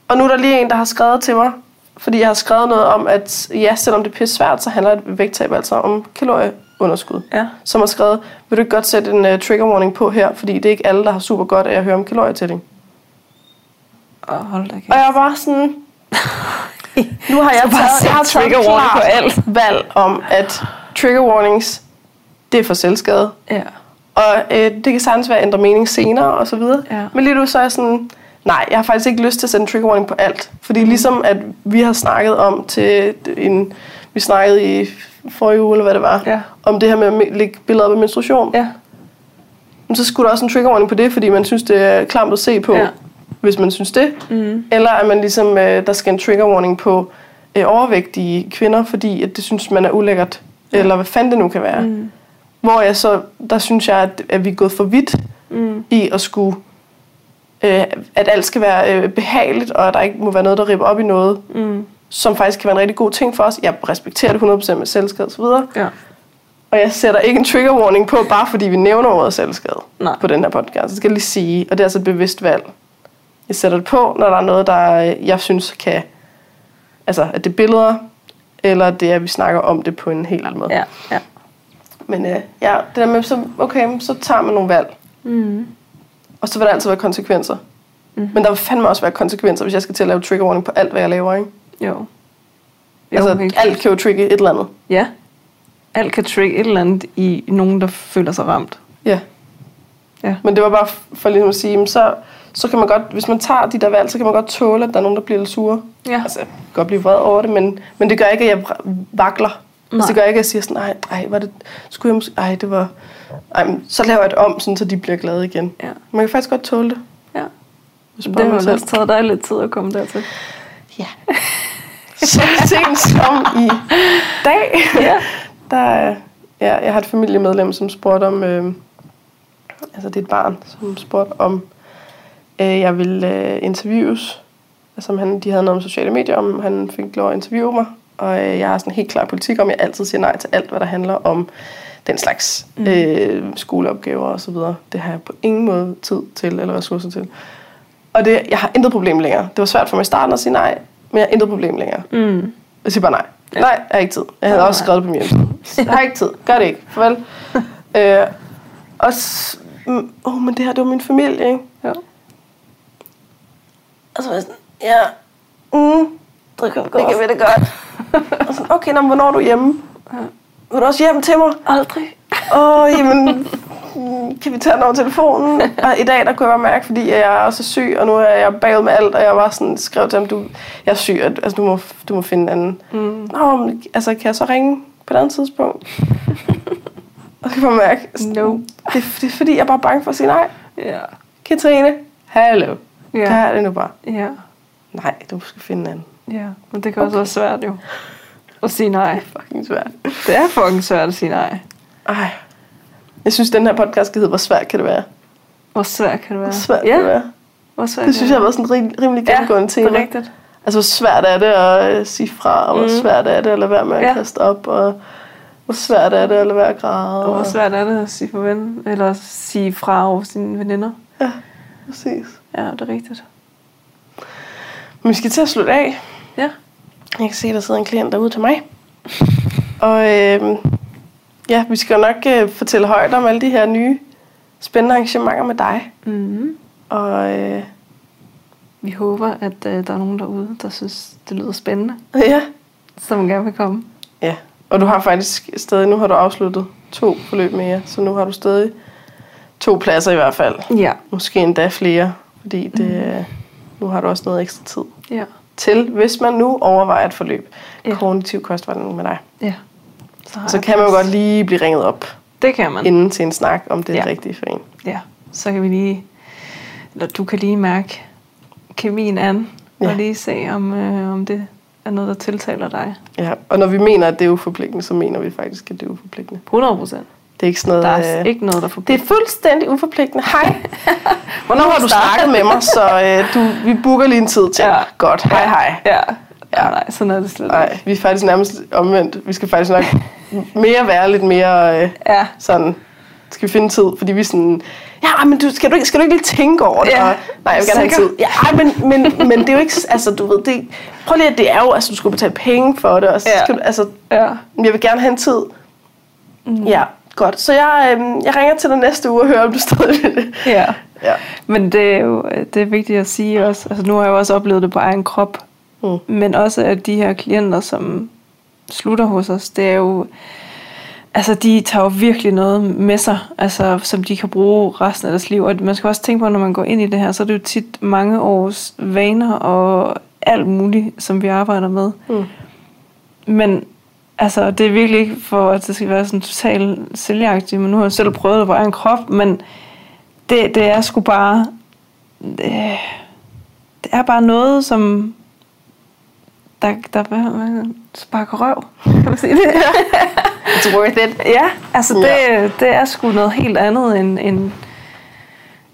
Og nu er der lige en, der har skrevet til mig, fordi jeg har skrevet noget om, at ja, selvom det er pisse svært, så handler et vægttab altså om kalorieunderskud. Ja. Som har skrevet, vil du ikke godt sætte en uh, trigger warning på her, fordi det er ikke alle, der har super godt af at høre om kalorietælling. Og hold da kæft. Og jeg var bare sådan, nu har [laughs] jeg bare taget, jeg har taget trigger warning på alt. [laughs] valg om, at trigger warnings, det er for selvskade. Ja. Og øh, det kan sagtens være at ændre mening senere og så videre. Ja. Men lige nu så er jeg sådan, nej, jeg har faktisk ikke lyst til at sætte en trigger warning på alt. Fordi mm. ligesom at vi har snakket om til en, vi snakkede i forrige uge, eller hvad det var, Ja. om det her med at lægge billeder op af menstruation. Ja. Men så skulle der også en trigger warning på det, fordi man synes, det er klamt at se på, Ja. hvis man synes det. Mm. Eller at man ligesom, øh, der skal en trigger warning på øh, overvægtige kvinder, fordi at det synes man er ulækkert. Ja. Eller hvad fanden det nu kan være. Mm. Hvor jeg så, der synes jeg, at, at vi er gået for vidt Mm. i at skulle, øh, at alt skal være øh, behageligt, og at der ikke må være noget, der ripper op i noget, Mm. Som faktisk kan være en rigtig god ting for os. Jeg respekterer det 100% med selvskade og så videre. Ja. Og jeg sætter ikke en trigger warning på, bare fordi vi nævner ordet selvskade Nej. på den her podcast. Det skal jeg lige sige, og det er altså et bevidst valg. Jeg sætter det på, når der er noget, der øh, jeg synes kan... Altså, at det er billeder, eller det er, at vi snakker om det på en helt anden måde. Ja. Ja. Men øh, ja, det der med, så, okay, så tager man nogle valg. Mm. Og så vil der altid være konsekvenser. Mhm. Men der vil fandme også være konsekvenser, hvis jeg skal til at lave trigger warning på alt, hvad jeg laver, ikke? Jo. jo altså, helt alt kan jo trigge et eller andet. Ja. Alt kan trigge et eller andet i nogen, der føler sig ramt. Ja. Ja. Men det var bare for ligesom at sige, så, så kan man godt, hvis man tager de der valg, så kan man godt tåle, at der er nogen, der bliver lidt sure. Ja. Altså, jeg kan godt blive vred over det, men, men det gør ikke, at jeg vakler. Altså, Nej. det gør ikke, at jeg siger sådan, ej, ej, var det, skulle jeg måske, ej, det var, ej, men så laver jeg det om, sådan, så de bliver glade igen. Ja. Man kan faktisk godt tåle det. Ja. Det har også taget dig lidt tid at komme dertil. Ja. [laughs] så sent som i dag, Ja. [laughs] der, ja, jeg har et familiemedlem, som spurgte om, øh, altså det er et barn, som spurgte om, øh, jeg ville øh, interviews. Altså, om han, de havde noget om sociale medier, om han fik lov at interviewe mig. Og øh, jeg har sådan en helt klar politik om, at jeg altid siger nej til alt, hvad der handler om den slags mm. øh, skoleopgaver og så videre. Det har jeg på ingen måde tid til eller ressourcer til. Og det, jeg har intet problem længere. Det var svært for mig i starten at sige nej, men jeg har intet problem længere. Mm. Jeg siger bare nej. Ja. Nej, jeg har ikke tid. Jeg havde Nej. også skrevet det på min hjemmeside. Jeg har ikke tid. Gør det ikke. Farvel. [laughs] øh, og s- oh, men det her, det var min familie, ikke? Ja. Og så var jeg sådan, ja, mm, Det kan det kan vi det godt. [laughs] og sådan, okay, nå, men hvornår er du hjemme? Ja. Vil du også hjem til mig? Aldrig. Åh, oh, jamen, kan vi tage den over telefonen? [laughs] Og i dag, der kunne jeg bare mærke, fordi jeg er også syg, og nu er jeg bagud med alt, og jeg var sådan, skrev til ham, du, jeg er syg, og- altså, du må, du må finde en anden. Mm. Nå, men, altså, kan jeg så ringe på et andet tidspunkt? [laughs] og så kan man mærke, sådan, No. det, det er fordi, jeg er bare bange for at sige nej. Ja. Katrine, hallo. Ja. Ja. Gør det nu bare. Ja. Nej, du skal finde en anden. Ja. Men det kan også være svært jo. At sige nej. Fucking svært. Det er fucking svært at sige nej. Ej. Jeg synes, den her podcast skal hedde, hvor svært kan det være? Hvor svært kan det være? Hvor svært ja. kan det være? Hvor svært Det synes jeg har været sådan en rim- rimelig gennemgående ja, tema. det er rigtigt. Altså, hvor svært er det at øh, sige fra, og hvor Mm. svært er det at lade være med at Ja. kaste op, og Hvor svært er det at lade være at græde. Og hvor svært er det at sige farvel, eller at sige fra over sine veninder. Ja, præcis. Ja, det er rigtigt. Men vi skal til at slutte af. Ja. Jeg kan se, at der sidder en klient derude til mig. Og øh, ja, vi skal jo nok øh, fortælle højt om alle de her nye spændende arrangementer med dig. Mm-hmm. Og øh, Vi håber, at øh, der er nogen derude, der synes, det lyder spændende, ja. som gerne vil komme. ja. Og du har faktisk stadig, nu har du afsluttet to forløb mere, så nu har du stadig to pladser i hvert fald. Ja. Måske endda flere, fordi det, mm. nu har du også noget ekstra tid Ja. til, hvis man nu overvejer et forløb. Ja. Kognitiv kostvejledning med dig. Ja. Så, kan man jo godt lige blive ringet op Det kan man. inden til en snak, om det er Ja. ja. rigtigt for en. Ja. Så kan vi lige... Eller du kan lige mærke kemien an. Ja. Og lige se, om, øh, om det er noget, der tiltaler dig. Ja. Og når vi mener, at det er uforpligtende, så mener vi faktisk, at det er uforpligtende. 100 procent. Det er ikke sådan noget... Der er øh, ikke noget, der det forpligter. er fuldstændig uforpligtende. Hej. [laughs] Hvornår har du snakket med mig, så øh, du, vi booker lige en tid til. Ja. Godt. Hej, hej. Ja. Ja, nej, sådan er det slet Nej, ikke. vi er faktisk nærmest omvendt. Vi skal faktisk nok mere være lidt mere øh, Ja. sådan... Skal vi finde tid? Fordi vi er sådan... Ja, men du, skal, du ikke, skal du ikke lige tænke over det? Ja. Og, nej, jeg vil gerne have Sikker. tid. Ja, ej, men, men, men det er jo ikke... Altså, du ved, det, prøv lige, at det er jo... Altså, du skulle betale penge for det. Og så Ja. skal du, altså, Ja. jeg vil gerne have en tid. Mm. Ja, godt. Så jeg, øh, jeg ringer til dig næste uge og hører, om du stadig vil det. Ja. Ja. Men det er jo det er vigtigt at sige også. Altså, nu har jeg jo også oplevet det på egen krop. Mm. Men også at de her klienter, som slutter hos os, det er jo... Altså, de tager jo virkelig noget med sig, altså, som de kan bruge resten af deres liv. Og man skal også tænke på, når man går ind i det her, så er det jo tit mange års vaner og alt muligt, som vi arbejder med. Mm. Men altså, det er virkelig ikke for, at det skal være sådan totalt sælgeragtigt, men nu har jeg selv prøvet det på egen krop, men det, det er sgu bare... Det, det er bare noget, som... Der, der hvad, sparker røv. Kan man sige det? [laughs] It's worth it. Ja, altså det, Ja. det er sgu noget helt andet end en,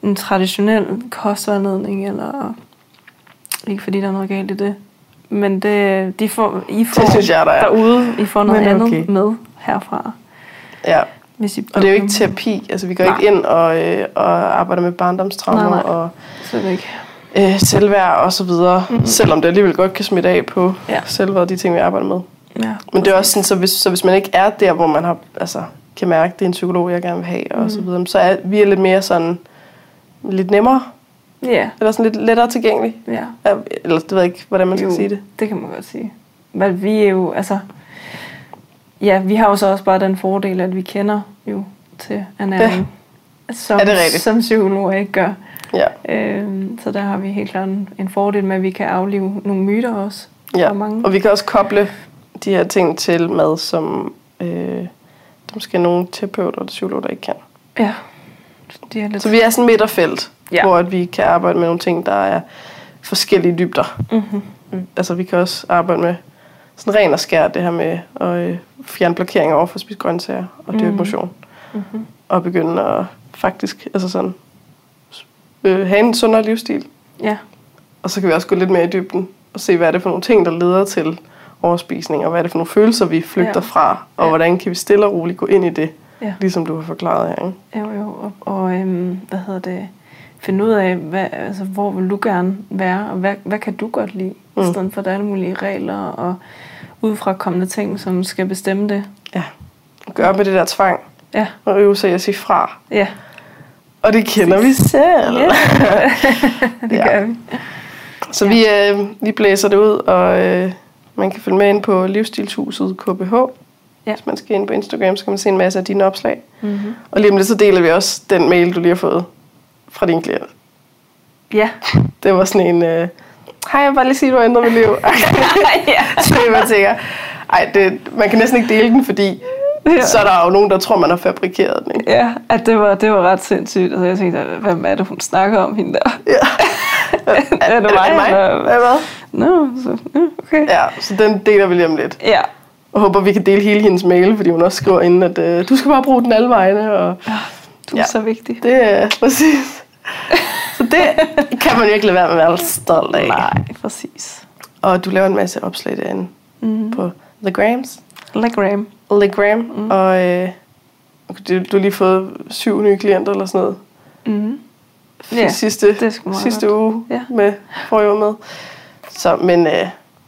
en traditionel kostvejledning, eller ikke fordi der er noget galt i det. Men det, de får, I får Det synes jeg, der er. derude, I får noget Men andet okay. med herfra. Ja. Hvis I Og det er jo ikke terapi. Altså, vi går Nej. ikke ind og, øh, og arbejder med barndomstraumer Nej, nej. og Så det ikke. Øh, selvværd og så videre. Mm-hmm. Selvom det alligevel godt kan smitte af på Ja. selvværd, de ting, vi arbejder med. Ja, Men det er også sådan, så hvis, så hvis man ikke er der, hvor man har, altså, kan mærke, at det er en psykolog, jeg gerne vil have, og så videre, så er vi er lidt mere sådan, lidt nemmere, Ja, eller sådan lidt lettere tilgængelig. ja. Ja, Eller det ved jeg ikke, hvordan man skal Jo, sige det. det kan man godt sige. Men vi er jo, altså... Ja, vi har jo så også bare den fordel, at vi kender jo til ernæring. Ja. Som, Er det rigtigt? Som psykologer ikke gør. Ja. Øhm, så der har vi helt klart en, en fordel med, at vi kan aflive nogle myter også. Ja, mange. og vi kan også koble de her ting til mad, som øh, der måske er nogle terapeuter og psykologer, der ikke kan. Ja. De er lidt... Så vi er sådan midterfelt, Ja. hvor at vi kan arbejde med nogle ting, der er forskellige dybder. mm-hmm. Altså vi kan også arbejde med sådan ren og skær det her med at øh, fjerne blokeringer over for at spise grøntsager og dyrke Mhm. motion. Mm-hmm. Og begynde at faktisk altså sådan, øh, have en sundere livsstil. Ja. Og så kan vi også gå lidt mere i dybden og se, hvad er det for nogle ting, der leder til overspisning, og hvad er det for nogle følelser, vi flygter Ja. fra, og Ja. hvordan kan vi stille og roligt gå ind i det, Ja. ligesom du har forklaret her. Ikke? Jo, jo. Og, og øhm, hvad hedder det? Finde ud af, hvad, altså, hvor vil du gerne være, og hvad, hvad kan du godt lide, mm. i stedet for at der er alle mulige regler og udefrakommende ting, som skal bestemme det. Ja. Gør med det der tvang, Ja, og øve sig at sige fra. ja. Og det kender vi selv. Ja. [laughs] det Ja. gør vi. Så vi, øh, vi blæser det ud, og øh, man kan følge med ind på Livsstilshuset KBH. Ja. Hvis man skal ind på Instagram, så kan man se en masse af dine opslag. Mm-hmm. Og lige om lidt, så deler vi også den mail, du lige har fået fra din klient. Ja. Det var sådan en, øh, hej, jeg vil bare lige sige, du har ændret mit liv. [laughs] ja. [laughs] så jeg tænker, ej, det, man kan næsten ikke dele den, fordi Ja. ja. så er der jo nogen, der tror, man har fabrikeret den. Ikke? Ja, at det var, det var ret sindssygt. Altså, jeg tænkte, hvem er det, hun snakker om hende der? Ja. [laughs] er det mig? eller- Hvad? Nå, så, ja, okay. Ja, så den deler vi lige om lidt. Ja. Og håber, vi kan dele hele hendes mail, fordi hun også skriver inden, at øh, du skal bare bruge den alle vegne. Og Du er Ja. så vigtig. det er præcis. Så det kan man jo ikke lade være med at være stolt af. Nej, præcis. Og du laver en masse opslag derinde Mm. på The Grams. Legram. Legram, mm. og øh, du, du har lige fået syv nye klienter eller sådan noget. Mm. Ja, sidste, det sidste godt. uge Ja. med, får jeg med. Så, men øh,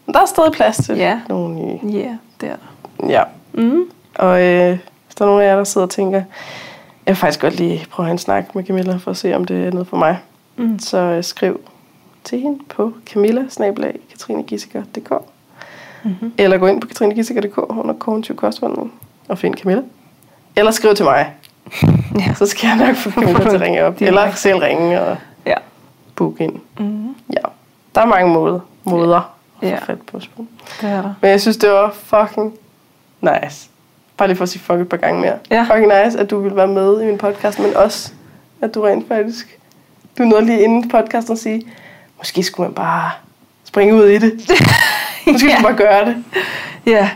der er stadig plads til Ja. nogle nye. Ja, yeah, det er der. Ja. Mm. Og øh, hvis der er nogen af jer, der sidder og tænker, jeg vil faktisk godt lige prøve at have en snak med Camilla, for at se, om det er noget for mig. Mm. Så øh, skriv til hende på camilla Mm-hmm. Eller gå ind på katrinegissiker.dk under kognitiv kostvejledning og find Camilla. Eller skriv til mig, [laughs] Ja. så skal jeg nok få Camilla til at ringe op. Er Eller selv ringe og Ja. booke ind. Mm. Ja, der er mange måder, måder at Ja. få fat på på. Det er der. Men jeg synes, det var fucking nice. Bare lige for at sige fuck et par gange mere. Ja. Fucking nice, at du ville være med i min podcast, men også, at du rent faktisk... Du nåede lige inden podcasten at sige, måske skulle man bare springe ud i det. [laughs] Måske skulle man bare gøre det. Ja.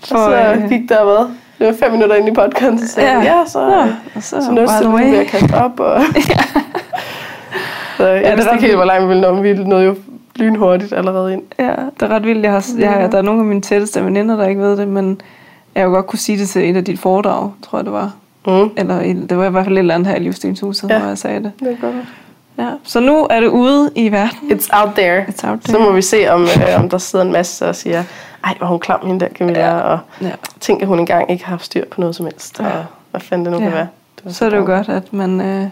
Og så øh, gik der hvad? Det var fem minutter ind i podcasten, så sagde Ja. ja, så, ja, og så, så nåede jeg ved at kaste op. Og... så jeg er vidste ikke helt, hvor langt vi ville nå, men vi nåede jo lynhurtigt allerede ind. Ja, det er ret vildt. Jeg har, jeg, har- der er nogle af mine tætteste veninder, der ikke ved det, men jeg jo godt kunne sige det til et af dit foredrag, tror jeg det var. Mm. Eller et- det var i hvert fald et eller andet her i Livsstenshuset, Ja. ja. hvor jeg sagde det. Det er godt. Ja. Så nu er det ude i verden. It's out there. It's out Så there. må vi se, om, øh, om der sidder en masse og siger, ej, hvor hun klam hende der, Camilla, ja. og Ja. tænk, at hun engang ikke har haft styr på noget som helst, Ja. og hvad fanden det nu Ja. kan være. var Så er det jo godt, at man øh,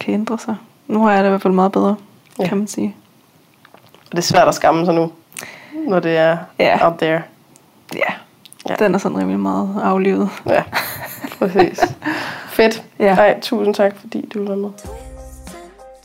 kan ændre sig. Nu har jeg det i hvert fald meget bedre, Ja. kan man sige. Og det er svært at skamme sig nu, når det er Ja. out there. Ja. Ja. ja. Den er sådan rimelig meget aflivet. Ja, præcis. [laughs] Fedt. Ja. Ej, tusind tak, fordi du var med.